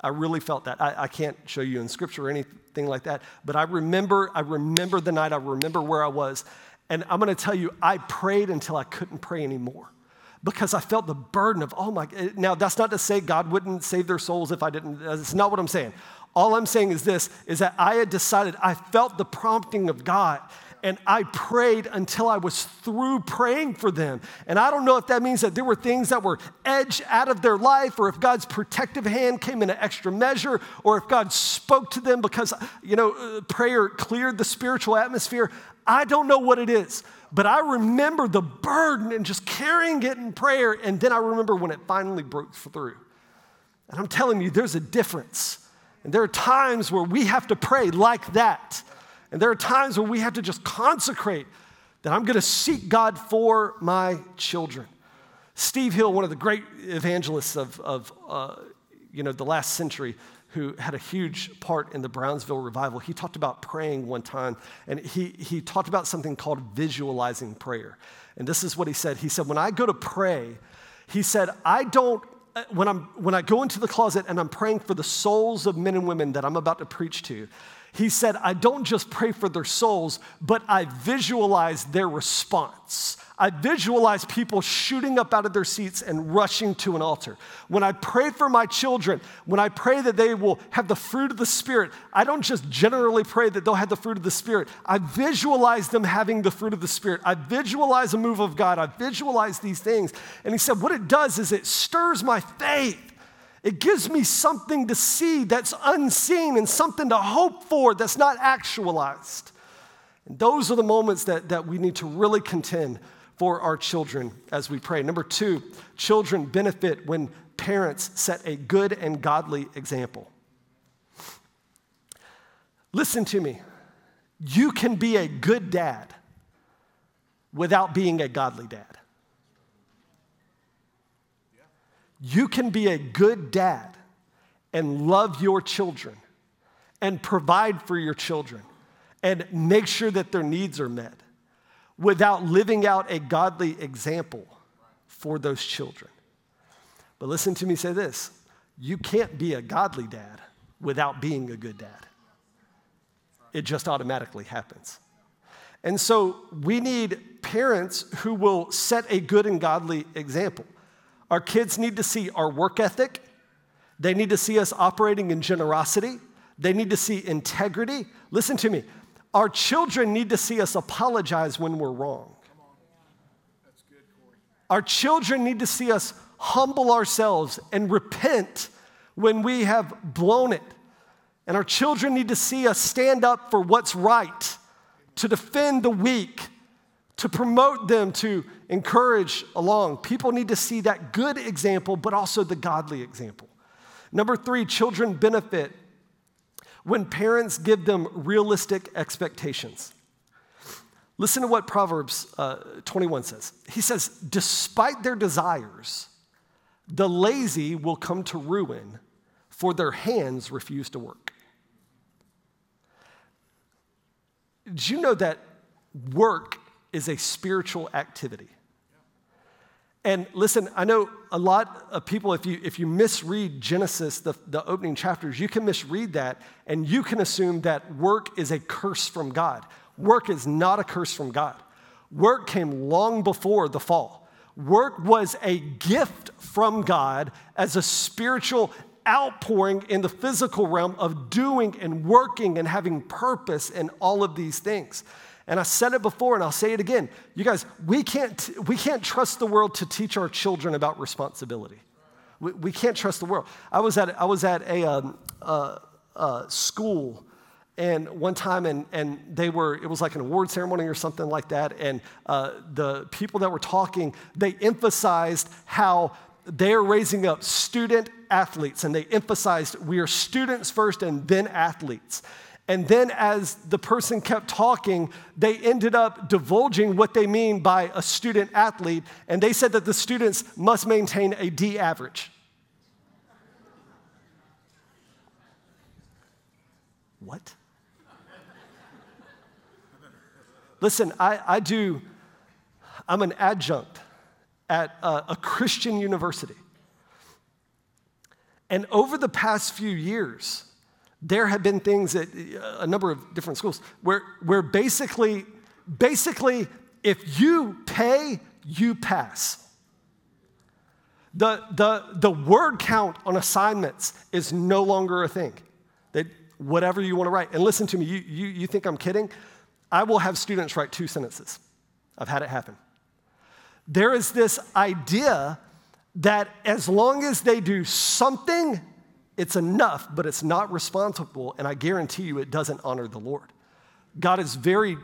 I really felt that. I, I can't show you in scripture or anything like that, but I remember, I remember the night, I remember where I was. And I'm gonna tell you, I prayed until I couldn't pray anymore because I felt the burden of, oh my, now that's not to say God wouldn't save their souls if I didn't, that's not what I'm saying. All I'm saying is this is that I had decided, I felt the prompting of God and I prayed until I was through praying for them. And I don't know if that means that there were things that were edged out of their life, or if God's protective hand came in an extra measure, or if God spoke to them because, you know, uh, prayer cleared the spiritual atmosphere. I don't know what it is, but I remember the burden and just carrying it in prayer. And then I remember when it finally broke through. And I'm telling you, there's a difference and there are times where we have to pray like that. And there are times where we have to just consecrate that I'm going to seek God for my children. Steve Hill, one of the great evangelists of, of uh, you know, the last century, who had a huge part in the Brownsville revival, he talked about praying one time, and he, he talked about something called visualizing prayer. And this is what he said. He said, When I go to pray, he said, I don't when, I'm, when I go into the closet and I'm praying for the souls of men and women that I'm about to preach to, he said, I don't just pray for their souls, but I visualize their response. I visualize people shooting up out of their seats and rushing to an altar. When I pray for my children, when I pray that they will have the fruit of the Spirit, I don't just generally pray that they'll have the fruit of the Spirit. I visualize them having the fruit of the Spirit. I visualize a move of God. I visualize these things. And he said, what it does is it stirs my faith. It gives me something to see that's unseen and something to hope for that's not actualized. And those are the moments that, that we need to really contend for our children as we pray. Number two, children benefit when parents set a good and godly example. Listen to me. You can be a good dad without being a godly dad. You can be a good dad and love your children and provide for your children and make sure that their needs are met without living out a godly example for those children. But listen to me say this you can't be a godly dad without being a good dad. It just automatically happens. And so we need parents who will set a good and godly example. Our kids need to see our work ethic, they need to see us operating in generosity, they need to see integrity. Listen to me, our children need to see us apologize when we're wrong. Our children need to see us humble ourselves and repent when we have blown it. And our children need to see us stand up for what's right, to defend the weak, to promote them, to encourage along. People need to see that good example, but also the godly example. Number three, children benefit when parents give them realistic expectations. Listen to what Proverbs uh, 21 says. He says, Despite their desires, the lazy will come to ruin, for their hands refuse to work. Did you know that work is a spiritual activity? And listen, I know a lot of people, if you, if you misread Genesis, the, the opening chapters, you can misread that and you can assume that work is a curse from God. Work is not a curse from God. Work came long before the fall. Work was a gift from God as a spiritual outpouring in the physical realm of doing and working and having purpose and all of these things. And I said it before and I'll say it again. You guys, we can't, we can't trust the world to teach our children about responsibility. We, we can't trust the world. I was at, I was at a um, uh, uh, school and one time and, and they were it was like an award ceremony or something like that and uh, the people that were talking they emphasized how they are raising up student athletes and they emphasized we are students first and then athletes and then, as the person kept talking, they ended up divulging what they mean by a student athlete, and they said that the students must maintain a D average. What? Listen, I, I do, I'm an adjunct at a, a Christian university. And over the past few years, there have been things at uh, a number of different schools where, where basically, basically, if you pay, you pass. The, the, the word count on assignments is no longer a thing. That whatever you want to write. And listen to me, you, you, you think I'm kidding? I will have students write two sentences. I've had it happen. There is this idea that as long as they do something, it's enough, but it's not responsible, and I guarantee you it doesn't honor the Lord. God is very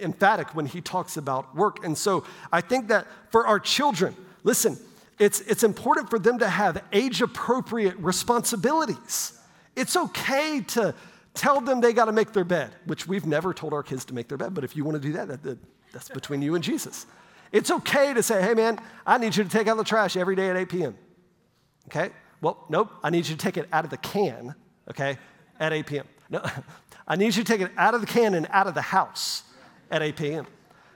emphatic when he talks about work. And so I think that for our children, listen, it's, it's important for them to have age appropriate responsibilities. It's okay to tell them they got to make their bed, which we've never told our kids to make their bed, but if you want to do that, that, that that's between you and Jesus. It's okay to say, hey man, I need you to take out the trash every day at 8 p.m. Okay? Well, nope, I need you to take it out of the can, okay, at 8 p.m. No, [laughs] I need you to take it out of the can and out of the house at 8 p.m.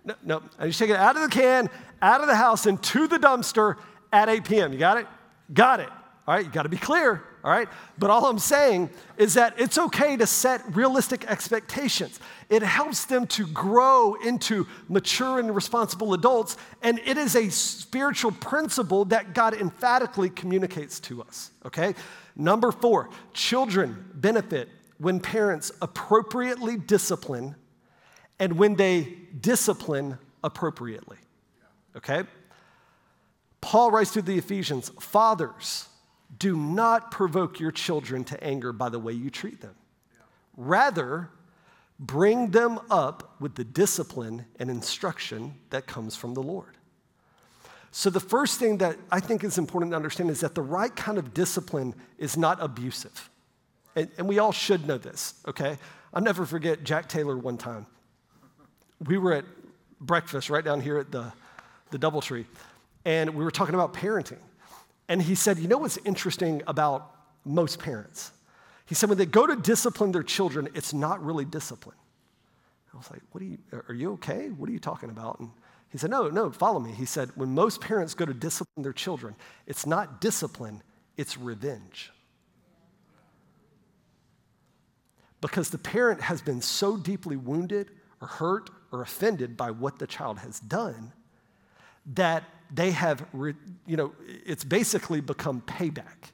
No, no, I need you to take it out of the can, out of the house, and to the dumpster at 8 p.m. You got it? Got it. All right, you got to be clear all right? But all I'm saying is that it's okay to set realistic expectations. It helps them to grow into mature and responsible adults, and it is a spiritual principle that God emphatically communicates to us, okay? Number four, children benefit when parents appropriately discipline and when they discipline appropriately, okay? Paul writes to the Ephesians, fathers, do not provoke your children to anger by the way you treat them. Rather, bring them up with the discipline and instruction that comes from the Lord. So, the first thing that I think is important to understand is that the right kind of discipline is not abusive. And, and we all should know this, okay? I'll never forget Jack Taylor one time. We were at breakfast right down here at the, the Doubletree, and we were talking about parenting. And he said, You know what's interesting about most parents? He said, When they go to discipline their children, it's not really discipline. I was like, What are you, are you okay? What are you talking about? And he said, No, no, follow me. He said, When most parents go to discipline their children, it's not discipline, it's revenge. Because the parent has been so deeply wounded or hurt or offended by what the child has done that they have, re, you know, it's basically become payback.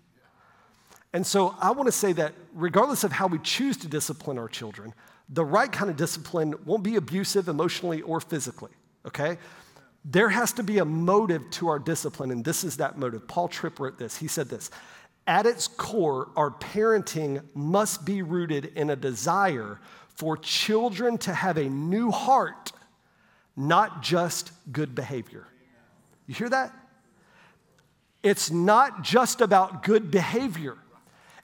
And so I want to say that regardless of how we choose to discipline our children, the right kind of discipline won't be abusive emotionally or physically, okay? There has to be a motive to our discipline, and this is that motive. Paul Tripp wrote this. He said this At its core, our parenting must be rooted in a desire for children to have a new heart, not just good behavior. You hear that? It's not just about good behavior.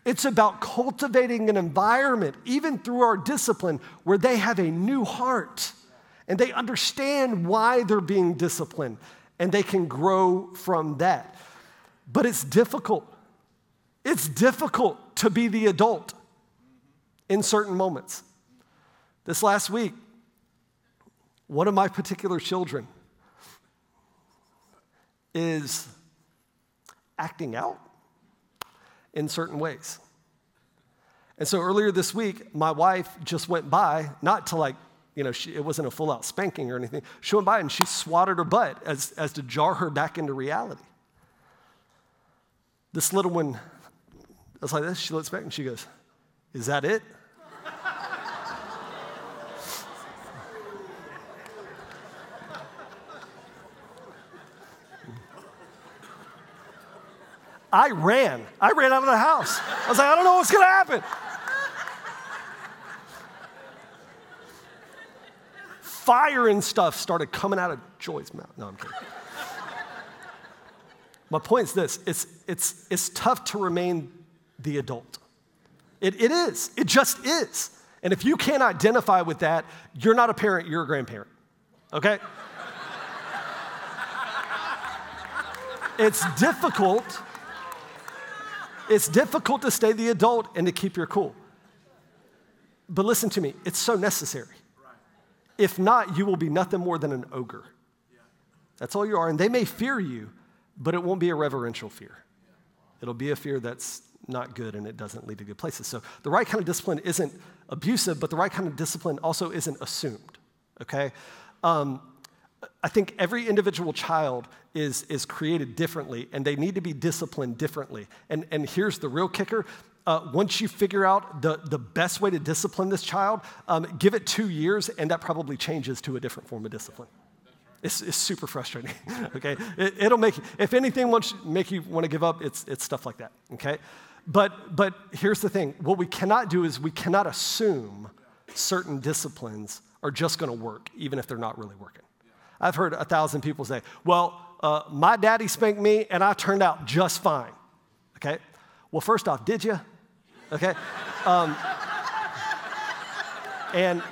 It's about cultivating an environment, even through our discipline, where they have a new heart and they understand why they're being disciplined and they can grow from that. But it's difficult. It's difficult to be the adult in certain moments. This last week, one of my particular children is acting out in certain ways. And so earlier this week, my wife just went by, not to like, you know, she, it wasn't a full out spanking or anything. She went by and she swatted her butt as, as to jar her back into reality. This little one was like this. She looks back and she goes, Is that it? I ran. I ran out of the house. I was like, I don't know what's going to happen. Fire and stuff started coming out of Joy's mouth. No, I'm kidding. My point is this it's, it's, it's tough to remain the adult. It, it is, it just is. And if you can't identify with that, you're not a parent, you're a grandparent. Okay? it's difficult it's difficult to stay the adult and to keep your cool. But listen to me, it's so necessary. If not, you will be nothing more than an ogre. That's all you are. And they may fear you, but it won't be a reverential fear. It'll be a fear that's not good and it doesn't lead to good places. So the right kind of discipline isn't abusive, but the right kind of discipline also isn't assumed, okay? Um, I think every individual child is, is created differently and they need to be disciplined differently. And, and here's the real kicker uh, once you figure out the, the best way to discipline this child, um, give it two years and that probably changes to a different form of discipline. It's, it's super frustrating, [laughs] okay? It, will make, if anything wants make you want to give up, it's, it's stuff like that, okay? But, but here's the thing what we cannot do is we cannot assume certain disciplines are just going to work, even if they're not really working. I've heard a thousand people say, well, uh, my daddy spanked me and I turned out just fine. Okay? Well, first off, did you? Okay? Um, and,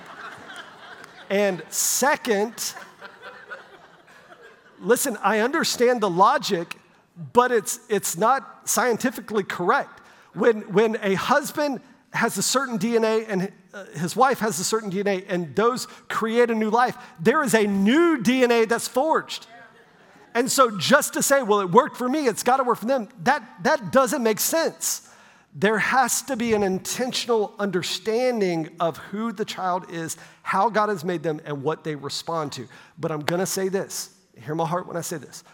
and second, listen, I understand the logic, but it's, it's not scientifically correct. When, when a husband has a certain DNA and Uh, his wife has a certain DNA and those create a new life, there is a new DNA that's forged. And so just to say, well, it worked for me, it's got to work for them, that, that doesn't make sense. There has to be an intentional understanding of who the child is, how God has made them, and what they respond to. But I'm going to say this hear my heart when I say this.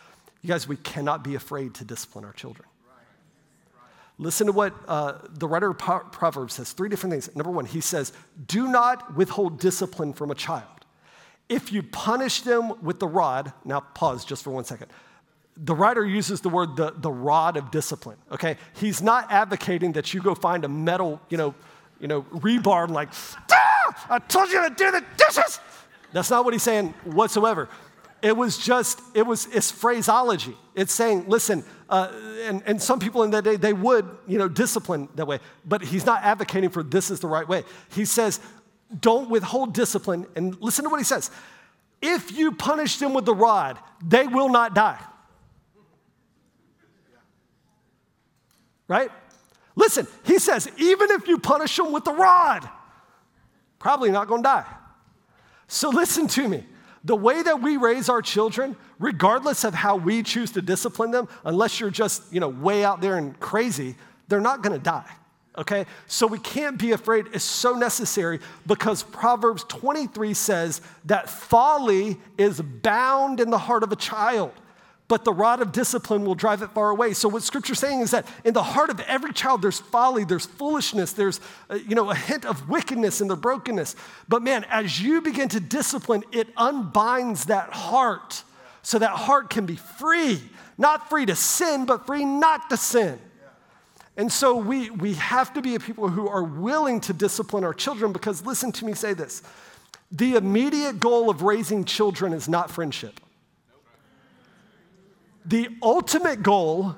You guys, we cannot be afraid to discipline our children. Listen to what uh, the writer of Proverbs says three different things. Number one, he says, Do not withhold discipline from a child. If you punish them with the rod, now pause just for one second. The writer uses the word the, the rod of discipline, okay? He's not advocating that you go find a metal, you know, you know, rebar and like, ah, I told you to do the dishes. That's not what he's saying whatsoever. It was just, it was, it's phraseology. It's saying, listen, uh, and, and some people in that day, they would, you know, discipline that way. But he's not advocating for this is the right way. He says, don't withhold discipline. And listen to what he says. If you punish them with the rod, they will not die. Right? Listen, he says, even if you punish them with the rod, probably not gonna die. So listen to me. The way that we raise our children, regardless of how we choose to discipline them, unless you're just, you know, way out there and crazy, they're not gonna die. Okay? So we can't be afraid. It's so necessary because Proverbs 23 says that folly is bound in the heart of a child but the rod of discipline will drive it far away. So what scripture's saying is that in the heart of every child, there's folly, there's foolishness, there's uh, you know a hint of wickedness and the brokenness. But man, as you begin to discipline, it unbinds that heart so that heart can be free, not free to sin, but free not to sin. And so we, we have to be a people who are willing to discipline our children because, listen to me say this the immediate goal of raising children is not friendship. The ultimate goal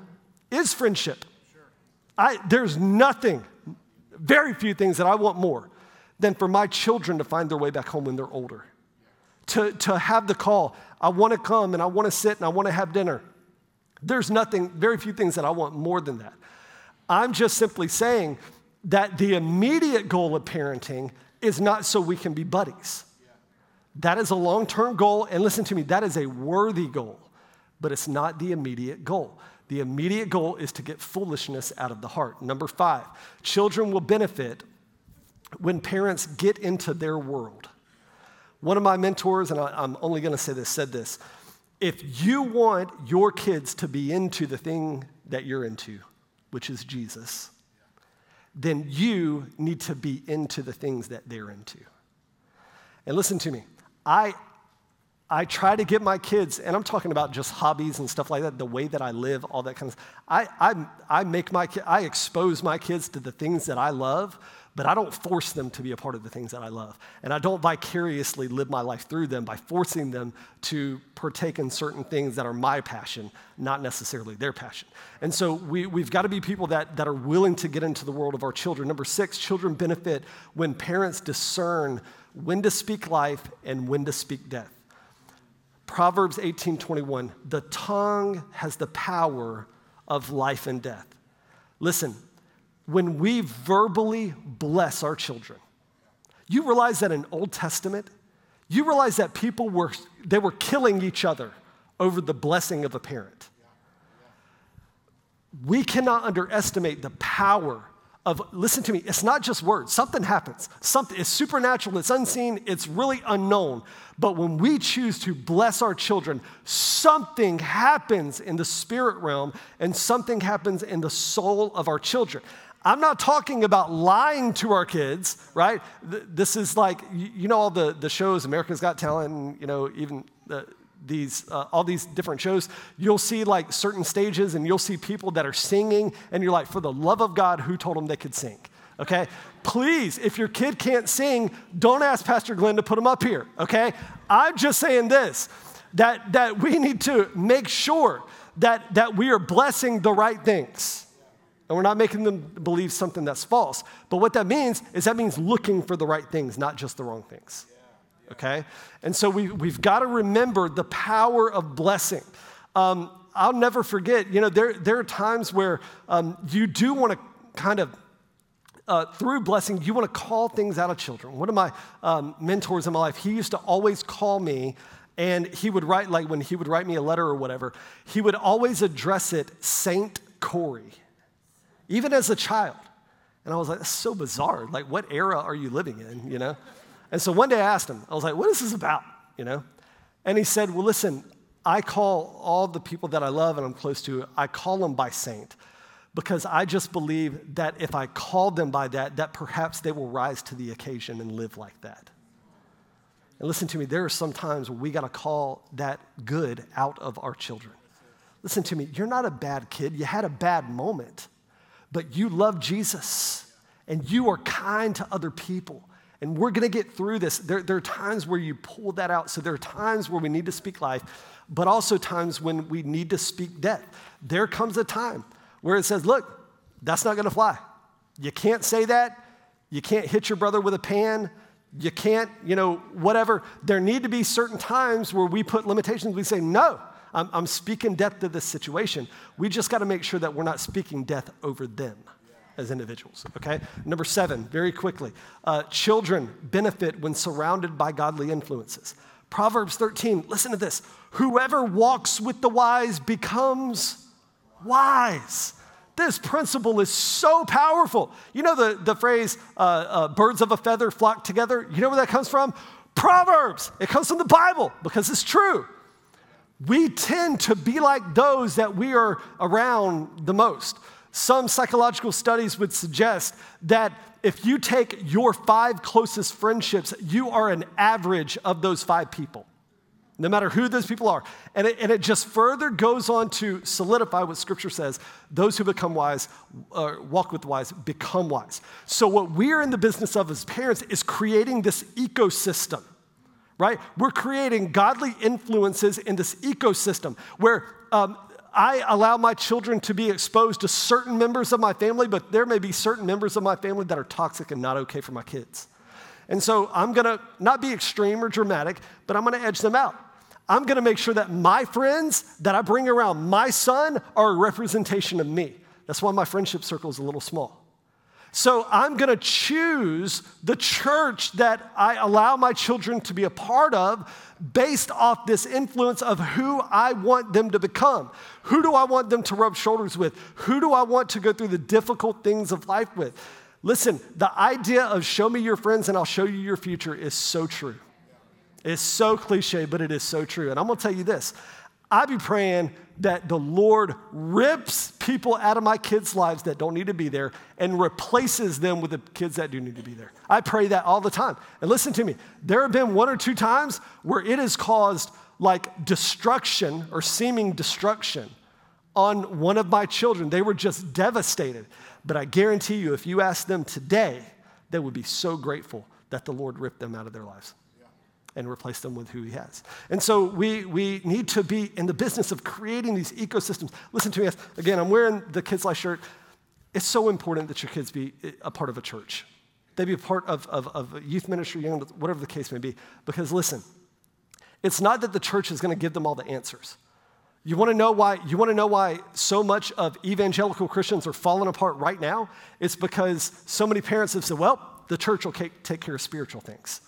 is friendship. I, there's nothing, very few things that I want more than for my children to find their way back home when they're older. To, to have the call, I want to come and I want to sit and I want to have dinner. There's nothing, very few things that I want more than that. I'm just simply saying that the immediate goal of parenting is not so we can be buddies. That is a long term goal, and listen to me, that is a worthy goal, but it's not the immediate goal. The immediate goal is to get foolishness out of the heart. Number five, children will benefit when parents get into their world. One of my mentors, and I, am only gonna say this, said this if you want your kids to be into the thing that you're into, which is Jesus, then you need to be into the things that they're into. And listen to me, I, I try to get my kids, and I'm talking about just hobbies and stuff like that, the way that I live, all that kind of stuff. I, I, I make my, I expose my kids to the things that I love, but I don't force them to be a part of the things that I love. And I don't vicariously live my life through them by forcing them to partake in certain things that are my passion, not necessarily their passion. And so we, we've got to be people that, that are willing to get into the world of our children. Number six, children benefit when parents discern when to speak life and when to speak death. Proverbs 18:21, the tongue has the power of life and death. Listen, when we verbally bless our children, you realize that in Old Testament, you realize that people were they were killing each other over the blessing of a parent. We cannot underestimate the power of listen to me it's not just words. Something happens. Something is supernatural it's unseen it's really unknown. But when we choose to bless our children something happens in the spirit realm and something happens in the soul of our children. I'm not talking about lying to our kids right? This is like you know all the, the shows america's got talent you know even the these uh, all these different shows you'll see like certain stages and you'll see people that are singing and you're like for the love of god who told them they could sing? Okay? Please if your kid can't sing don't ask pastor glenn to put them up here okay? I'm just saying this that that we need to make sure that that we are blessing the right things. And we're not making them believe something that's false. But what that means is that means looking for the right things not just the wrong things okay? And so we, we've got to remember the power of blessing. Um, I'll never forget, you know, there, there are times where um, you do want to kind of, uh, through blessing, you want to call things out of children. One of my um, mentors in my life, he used to always call me and he would write, like when he would write me a letter or whatever, he would always address it Saint Corey, even as a child. And I was like, that's so bizarre. Like, what era are you living in, you know? And so one day I asked him, I was like, what is this about? You know? And he said, well, listen, I call all the people that I love and I'm close to, I call them by saint because I just believe that if I call them by that, that perhaps they will rise to the occasion and live like that. And listen to me, there are some times we got to call that good out of our children. Listen to me, you're not a bad kid. You had a bad moment, but you love Jesus and you are kind to other people. And we're going to get through this. There, there, are times where you pull that out. So there are times where we need to speak life, but also times when we need to speak death. There comes a time where it says, look, that's not going to fly. You can't say that. You can't hit your brother with a pan. You can't, you know, whatever. There need to be certain times where we put limitations. We say, no, I'm, I'm speaking death to this situation. We just got to make sure that we're not speaking death over them as individuals, okay? Number seven, very quickly, uh, children benefit when surrounded by godly influences. Proverbs 13, listen to this. Whoever walks with the wise becomes wise. This principle is so powerful. You know the, the phrase, uh, uh, birds of a feather flock together? You know where that comes from? Proverbs. It comes from the Bible because it's true. We tend to be like those that we are around the most. Some psychological studies would suggest that if you take your five closest friendships, you are an average of those five people. no matter who those people are. And it, and it just further goes on to solidify what Scripture says those who become wise, uh, walk with wise, become wise. So, what we're in the business of as parents is creating this ecosystem, right? We're creating godly influences in this ecosystem where um, I allow my children to be exposed to certain members of my family, but there may be certain members of my family that are toxic and not okay for my kids. And so I'm gonna not be extreme or dramatic, but I'm gonna edge them out. I'm gonna make sure that my friends that I bring around my son are a representation of me. That's why my friendship circle is a little small. So I'm gonna choose the church that I allow my children to be a part of based off this influence of who I want them to become. Who do I want them to rub shoulders with? Who do I want to go through the difficult things of life with? Listen, the idea of show me your friends and I'll show you your future is so true. It's so cliche, but it is so true. And I'm gonna tell you this I be praying that the Lord rips people out of my kids' lives that don't need to be there and replaces them with the kids that do need to be there. I pray that all the time. And listen to me, there have been one or two times where it has caused like destruction or seeming destruction on one of my children. They were just devastated. But I guarantee you, if you ask them today, they would be so grateful that the Lord ripped them out of their lives and replace them with who he has. And so we, we need to be in the business of creating these ecosystems. Listen to me, again, I'm wearing the Kids Life shirt. It's so important that your kids be a part of a church. They be a part of, of, of youth ministry, whatever the case may be. Because listen, it's not that the church is going to give them all the answers. You want to know why you want to know why so much of evangelical Christians are falling apart right now? It's because so many parents have said, "Well, the church will take care of spiritual things."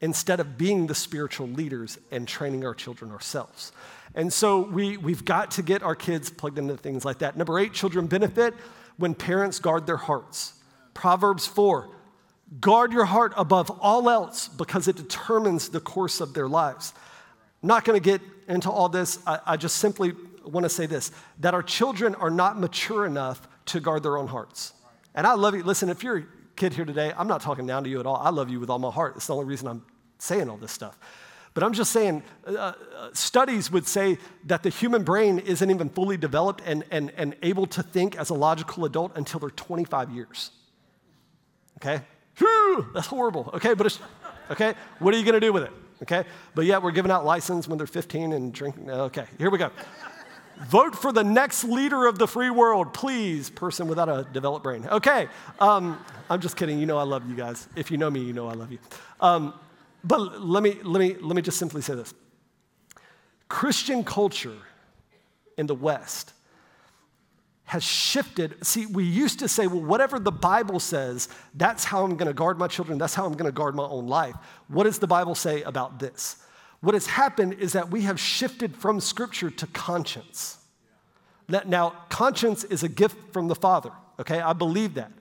Instead of being the spiritual leaders and training our children ourselves. And so we, we've got to get our kids plugged into things like that. Number eight, children benefit when parents guard their hearts. Proverbs 4 guard your heart above all else because it determines the course of their lives. I'm not going to get into all this. I, I just simply want to say this that our children are not mature enough to guard their own hearts. And I love you. Listen, if you're a kid here today, I'm not talking down to you at all. I love you with all my heart. It's the only reason I'm saying all this stuff. But I'm just saying, uh, uh, studies would say that the human brain isn't even fully developed and, and, and able to think as a logical adult until they're 25 years. Okay? Whew, that's horrible. Okay, but it's, okay, what are you gonna do with it? Okay? But yet we're giving out license when they're 15 and drinking. Okay, here we go. Vote for the next leader of the free world, please, person without a developed brain. Okay, um, I'm just kidding. You know I love you guys. If you know me, you know I love you. Um, but let me, let, me, let me just simply say this Christian culture in the West has shifted. See, we used to say, well, whatever the Bible says, that's how I'm going to guard my children, that's how I'm going to guard my own life. What does the Bible say about this? What has happened is that we have shifted from Scripture to conscience. Now, conscience is a gift from the Father, okay? I believe that.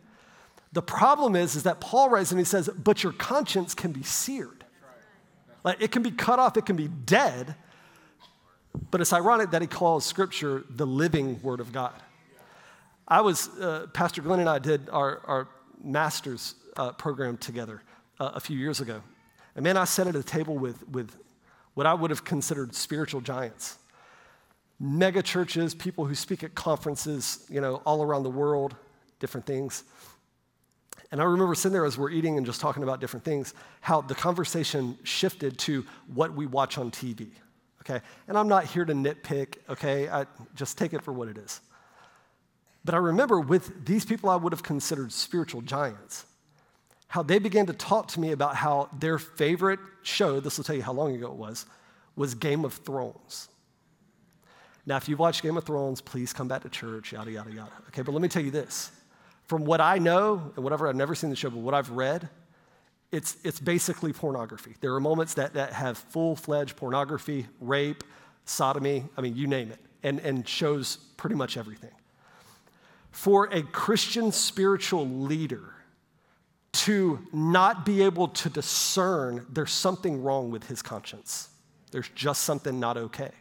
The problem is, is that Paul writes and he says, but your conscience can be seared. Like it can be cut off, it can be dead. But it's ironic that he calls Scripture the living Word of God. I was, uh, Pastor Glenn and I did our, our master's uh, program together uh, a few years ago. And man, I sat at a table with, with what I would have considered spiritual giants. Mega churches, people who speak at conferences, you know, all around the world, different things. And I remember sitting there as we're eating and just talking about different things, how the conversation shifted to what we watch on TV. Okay? And I'm not here to nitpick, okay? I just take it for what it is. But I remember with these people I would have considered spiritual giants, how they began to talk to me about how their favorite show, this will tell you how long ago it was, was Game of Thrones. Now, if you've watched Game of Thrones, please come back to church, yada, yada, yada. Okay, but let me tell you this. From what I know, and whatever, I've never seen the show, but what I've read, it's, it's basically pornography. There are moments that, that have full fledged pornography, rape, sodomy, I mean, you name it, and, and shows pretty much everything. For a Christian spiritual leader, to not be able to discern there's something wrong with his conscience. There's just something not okay.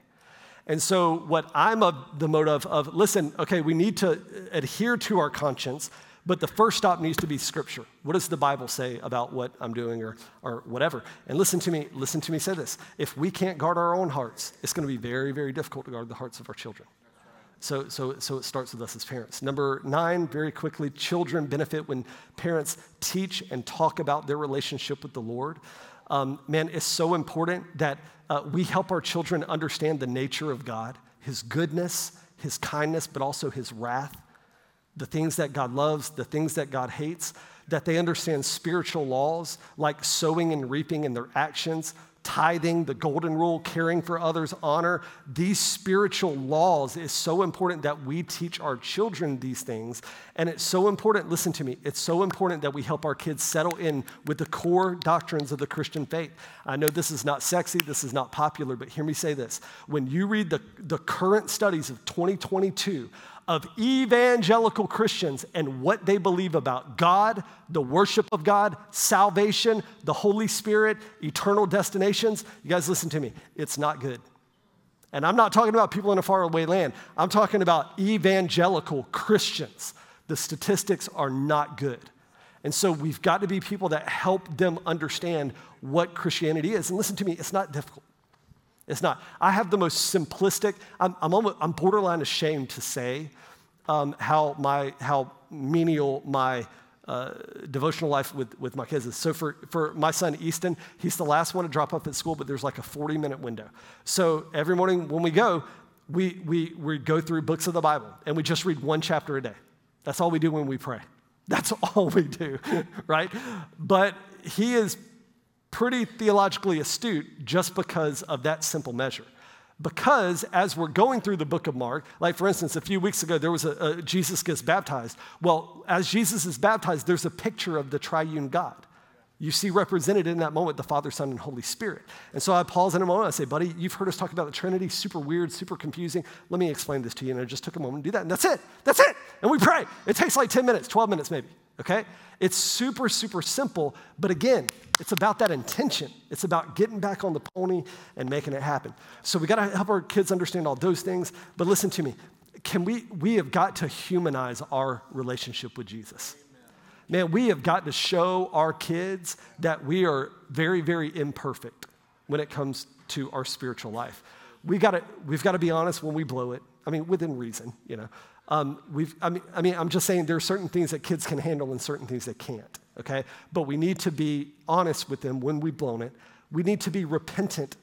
And so, what I'm of the motive of, listen, okay, we need to adhere to our conscience, But the first stop needs to be scripture. What does the Bible say about what I'm doing or, or whatever? And listen to me, listen to me say this. If we can't guard our own hearts, it's going to be very, very difficult to guard the hearts of our children. So, so, so it starts with us as parents. Number nine, very quickly, children benefit when parents teach and talk about their relationship with the Lord. Um, man, it's so important that uh, we help our children understand the nature of God, His goodness, His kindness, but also His wrath, the things that God loves, the things that God hates, that they understand spiritual laws like sowing and reaping in their actions, tithing, the golden rule, caring for others, honor, these spiritual laws is so important that we teach our children these things. And it's so important, listen to me, it's so important that we help our kids settle in with the core doctrines of the Christian faith. I know this is not sexy, this is not popular, but hear me say this. When you read the, the current studies of 2022, of evangelical Christians and what they believe about God, the worship of God, salvation, the Holy Spirit, eternal destinations. You guys, listen to me. It's not good. And I'm not talking about people in a faraway land, I'm talking about evangelical Christians. The statistics are not good. And so we've got to be people that help them understand what Christianity is. And listen to me, it's not difficult. It's not. I have the most simplistic, I'm, I'm, almost, I'm borderline ashamed to say um, how, my, how menial my uh, devotional life with, with my kids is. So for, for my son, Easton, he's the last one to drop off at school, but there's like a 40 minute window. So every morning when we go, we, we, we go through books of the Bible and we just read one chapter a day. That's all we do when we pray. That's [laughs] all we do, [laughs] right? But he is pretty theologically astute just because of that simple measure. Because as we're going through the book of Mark, like for instance, a few weeks ago, there was a, a Jesus gets baptized. Well, as Jesus is baptized, there's a picture of the triune God. You see represented in that moment the Father, Son, and Holy Spirit. And so I pause in a moment. I say, buddy, you've heard us talk about the Trinity, super weird, super confusing. Let me explain this to you. And I just took a moment to do that. And that's it. That's it. And we pray. It takes like 10 minutes, 12 minutes maybe. Okay? It's super, super simple. But again, it's about that intention. It's about getting back on the pony and making it happen. So we got to help our kids understand all those things. But listen to me. Can we, we have got to humanize our relationship with Jesus. Man, we have got to show our kids that we are very, very imperfect when it comes to our spiritual life. We got to, we've got to be honest when we blow it. I mean, within reason, you know. Um, we've, I, mean, I mean, I'm just saying there are certain things that kids can handle and certain things they can't, okay? But we need to be honest with them when we've blown it. We need to be repentant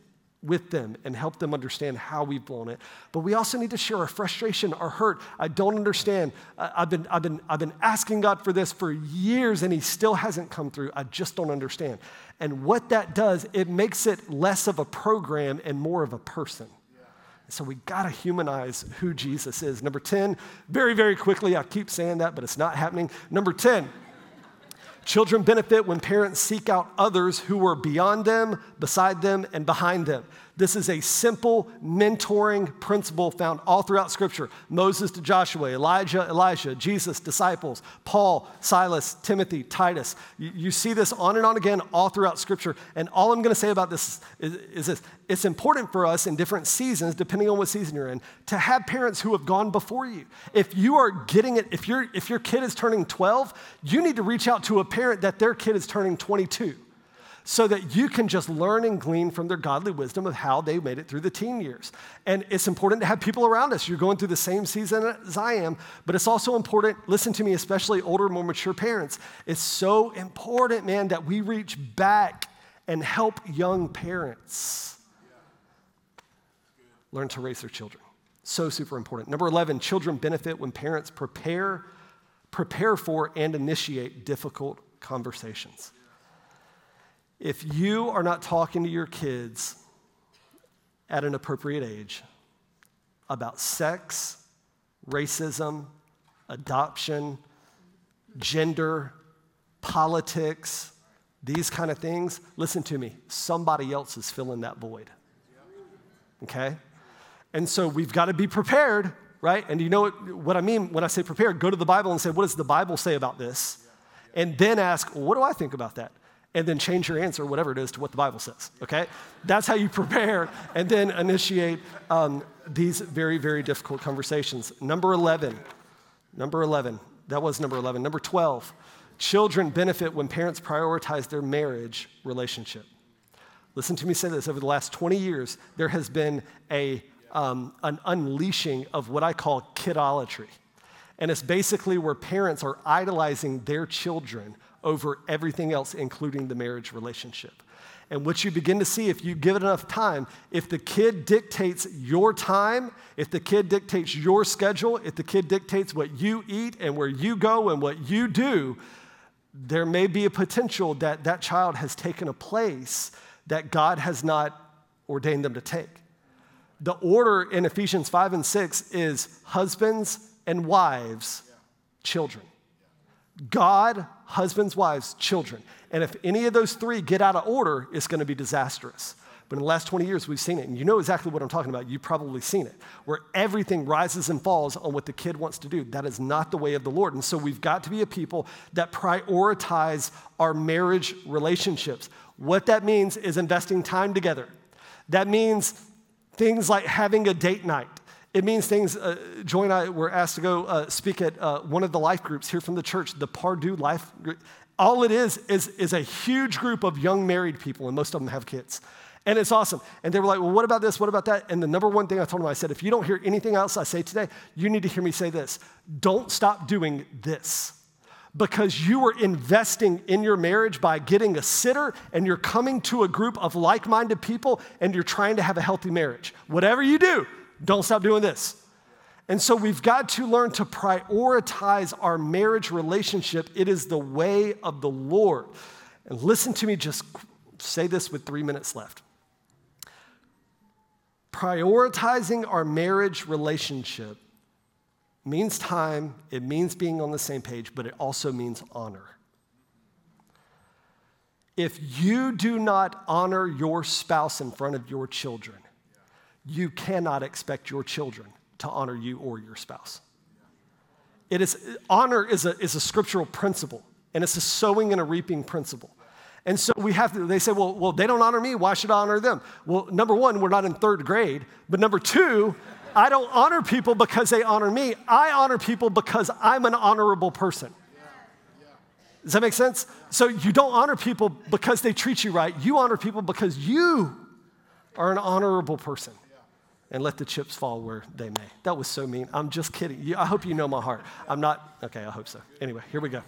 with them and help them understand how we've blown it. But we also need to share our frustration, our hurt. I don't understand. I've been, I've been, I've been asking God for this for years and He still hasn't come through. I just don't understand. And what that does, it makes it less of a program and more of a person. So we got to humanize who Jesus is. Number 10, very, very quickly, I keep saying that, but it's not happening. Number 10, children benefit when parents seek out others who are beyond them, beside them, and behind them. This is a simple mentoring principle found all throughout Scripture Moses to Joshua, Elijah, Elisha, Jesus, disciples, Paul, Silas, Timothy, Titus. You, you see this on and on again all throughout Scripture. And all I'm going to say about this is, is this it's important for us in different seasons, depending on what season you're in, to have parents who have gone before you. If you are getting it, if, you if your kid is turning 12, you need to reach out to a parent that their kid is turning 22 so that you can just learn and glean from their godly wisdom of how they made it through the teen years. And it's important to have people around us. You're going through the same season as I am, but it's also important, listen to me, especially older, more mature parents. It's so important, man, that we reach back and help young parents learn to raise their children. So super important. Number 11, children benefit when parents prepare prepare for and initiate difficult conversations. If you are not talking to your kids at an appropriate age about sex, racism, adoption, gender, politics, these kind of things, listen to me, somebody else is filling that void. Okay? And so we've got to be prepared, right? And you know what, what I mean when I say prepared? Go to the Bible and say, what does the Bible say about this? And then ask, what do I think about that? And then change your answer, whatever it is, to what the Bible says, okay? That's how you prepare and then initiate um, these very, very difficult conversations. Number 11, number 11, That was number 11. Number 12, children benefit when parents prioritize their marriage relationship. Listen to me say this over the last 20 years, there has been a, um, an unleashing of what I call kidolatry. And it's basically where parents are idolizing their children over everything else, including the marriage relationship. And what you begin to see, if you give it enough time, if the kid dictates your time, if the kid dictates your schedule, if the kid dictates what you eat and where you go and what you do, there may be a potential that that child has taken a place that God has not ordained them to take. The order in Ephesians 5 and 6 is husbands and wives, children. God, husbands, wives, children. And if any of those three get out of order, it's going to be disastrous. But in the last 20 years, we've seen it. And you know exactly what I'm talking about. You've probably seen it, where everything rises and falls on what the kid wants to do. That is not the way of the Lord. And so we've got to be a people that prioritize our marriage relationships. What that means is investing time together. That means things like having a date night. It means things, uh, Joy and I were asked to go uh, speak at uh, one of the life groups here from the church, the Pardue Life Group. All it is, is, is a huge group of young married people, and most of them have kids. And it's awesome. And they were like, well, what about this? What about that? And the number one thing I told them, I said, if you don't hear anything else I say today, you need to hear me say this. Don't stop doing this because you are investing in your marriage by getting a sitter and you're coming to a group of like minded people and you're trying to have a healthy marriage. Whatever you do, don't stop doing this. And so we've got to learn to prioritize our marriage relationship. It is the way of the Lord. And listen to me, just say this with three minutes left. Prioritizing our marriage relationship means time, it means being on the same page, but it also means honor. If you do not honor your spouse in front of your children, you cannot expect your children to honor you or your spouse. It is, honor is a, is a scriptural principle, and it's a sowing and a reaping principle. And so we have to, they say, well, well, they don't honor me. Why should I honor them? Well, number one, we're not in third grade. But number two, I don't honor people because they honor me. I honor people because I'm an honorable person. Does that make sense? So you don't honor people because they treat you right. You honor people because you are an honorable person and let the chips fall where they may. That was so mean. I'm just kidding. I hope you know my heart. I'm not, okay, I hope so. Anyway, here we go.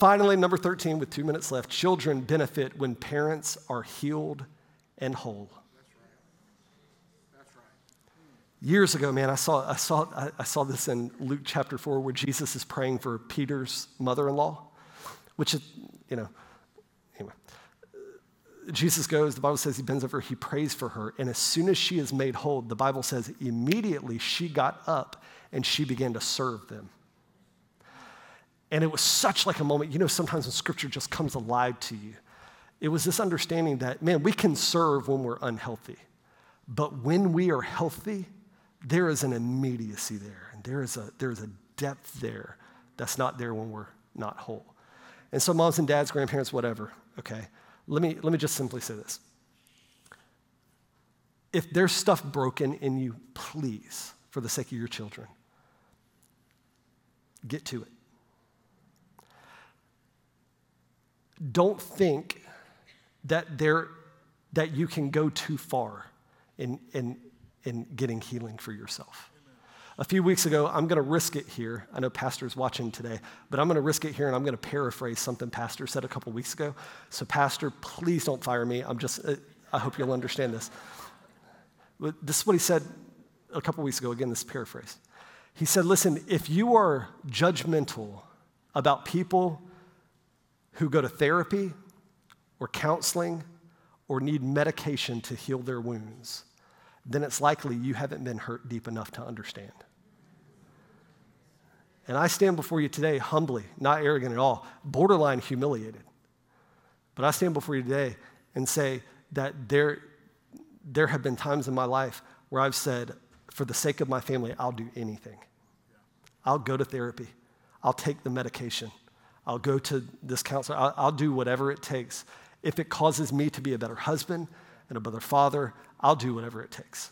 Finally, number 13, with two minutes left children benefit when parents are healed and whole. That's right. Years ago, man, I saw, I, saw, I saw this in Luke chapter 4 where Jesus is praying for Peter's mother in law, which is, you know, Jesus goes, the Bible says he bends over, he prays for her, and as soon as she is made whole, the Bible says immediately she got up and she began to serve them. And it was such like a moment, you know, sometimes when scripture just comes alive to you. It was this understanding that, man, we can serve when we're unhealthy, but when we are healthy, there is an immediacy there, and there is a, there is a depth there that's not there when we're not whole. And so, moms and dads, grandparents, whatever, okay, let me, let me just simply say this. If there's stuff broken in you, please, for the sake of your children, get to it. Don't think that, there, that you can go too far in, in, in getting healing for yourself. A few weeks ago, I'm going to risk it here. I know Pastor's watching today, but I'm going to risk it here and I'm going to paraphrase something Pastor said a couple weeks ago. So, Pastor, please don't fire me. I'm just, I hope you'll understand this. This is what he said a couple weeks ago. Again, this paraphrase. He said, Listen, if you are judgmental about people who go to therapy or counseling or need medication to heal their wounds, then it's likely you haven't been hurt deep enough to understand. And I stand before you today humbly, not arrogant at all, borderline humiliated. But I stand before you today and say that there, there have been times in my life where I've said, for the sake of my family, I'll do anything. I'll go to therapy. I'll take the medication. I'll go to this counselor. I'll, I'll do whatever it takes. If it causes me to be a better husband and a better father, I'll do whatever it takes.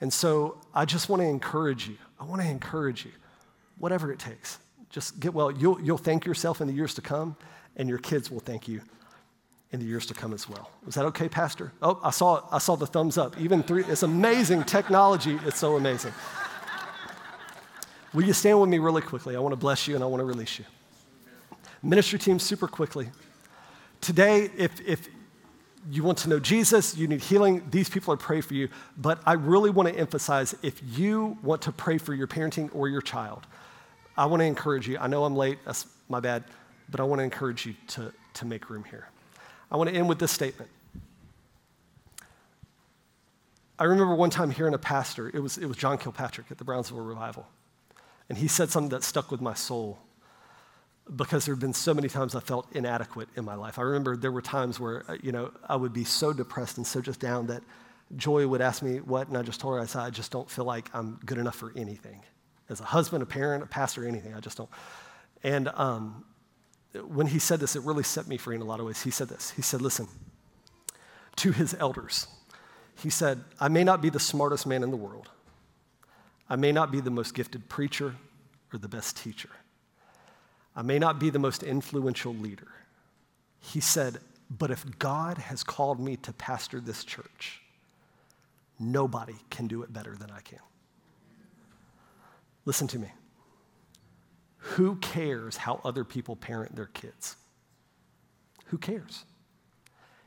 And so I just want to encourage you. I want to encourage you, whatever it takes. Just get well. You'll, you'll thank yourself in the years to come, and your kids will thank you in the years to come as well. Is that okay, Pastor? Oh, I saw, I saw the thumbs up. Even three, it's amazing technology. It's so amazing. Will you stand with me really quickly? I want to bless you and I want to release you. Ministry team, super quickly. Today, if, if you want to know Jesus, you need healing, these people are praying for you. But I really want to emphasize if you want to pray for your parenting or your child, I want to encourage you. I know I'm late, that's my bad, but I want to encourage you to, to make room here. I want to end with this statement. I remember one time hearing a pastor, it was, it was John Kilpatrick at the Brownsville Revival, and he said something that stuck with my soul because there have been so many times I felt inadequate in my life. I remember there were times where, uh, you know, I would be so depressed and so just down that Joy would ask me what, and I just told her, I said, I just don't feel like I'm good enough for anything. As a husband, a parent, a pastor, anything, I just don't. And um, when he said this, it really set me free in a lot of ways. He said this He said, Listen, to his elders, he said, I may not be the smartest man in the world, I may not be the most gifted preacher or the best teacher, I may not be the most influential leader. He said, But if God has called me to pastor this church, nobody can do it better than I can. Listen to me. Who cares how other people parent their kids? Who cares?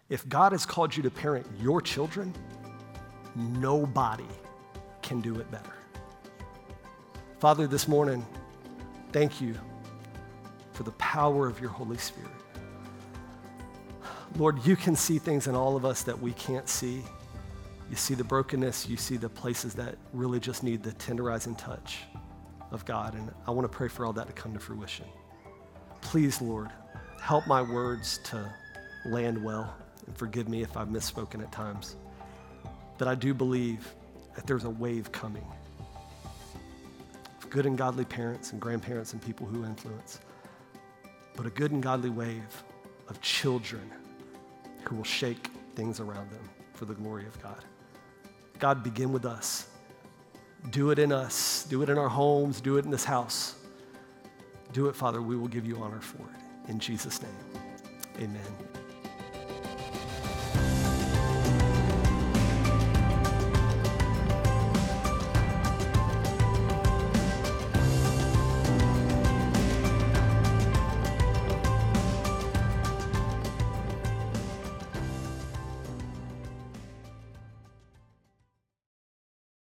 If God has called you to parent your children, nobody can do it better. Father, this morning, thank you for the power of your Holy Spirit. Lord, you can see things in all of us that we can't see. You see the brokenness, you see the places that really just need the tenderizing touch of God. And I want to pray for all that to come to fruition. Please, Lord, help my words to land well and forgive me if I've misspoken at times. But I do believe that there's a wave coming of good and godly parents and grandparents and people who influence, but a good and godly wave of children who will shake things around them for the glory of God. God, begin with us. Do it in us. Do it in our homes. Do it in this house. Do it, Father. We will give you honor for it. In Jesus' name, amen.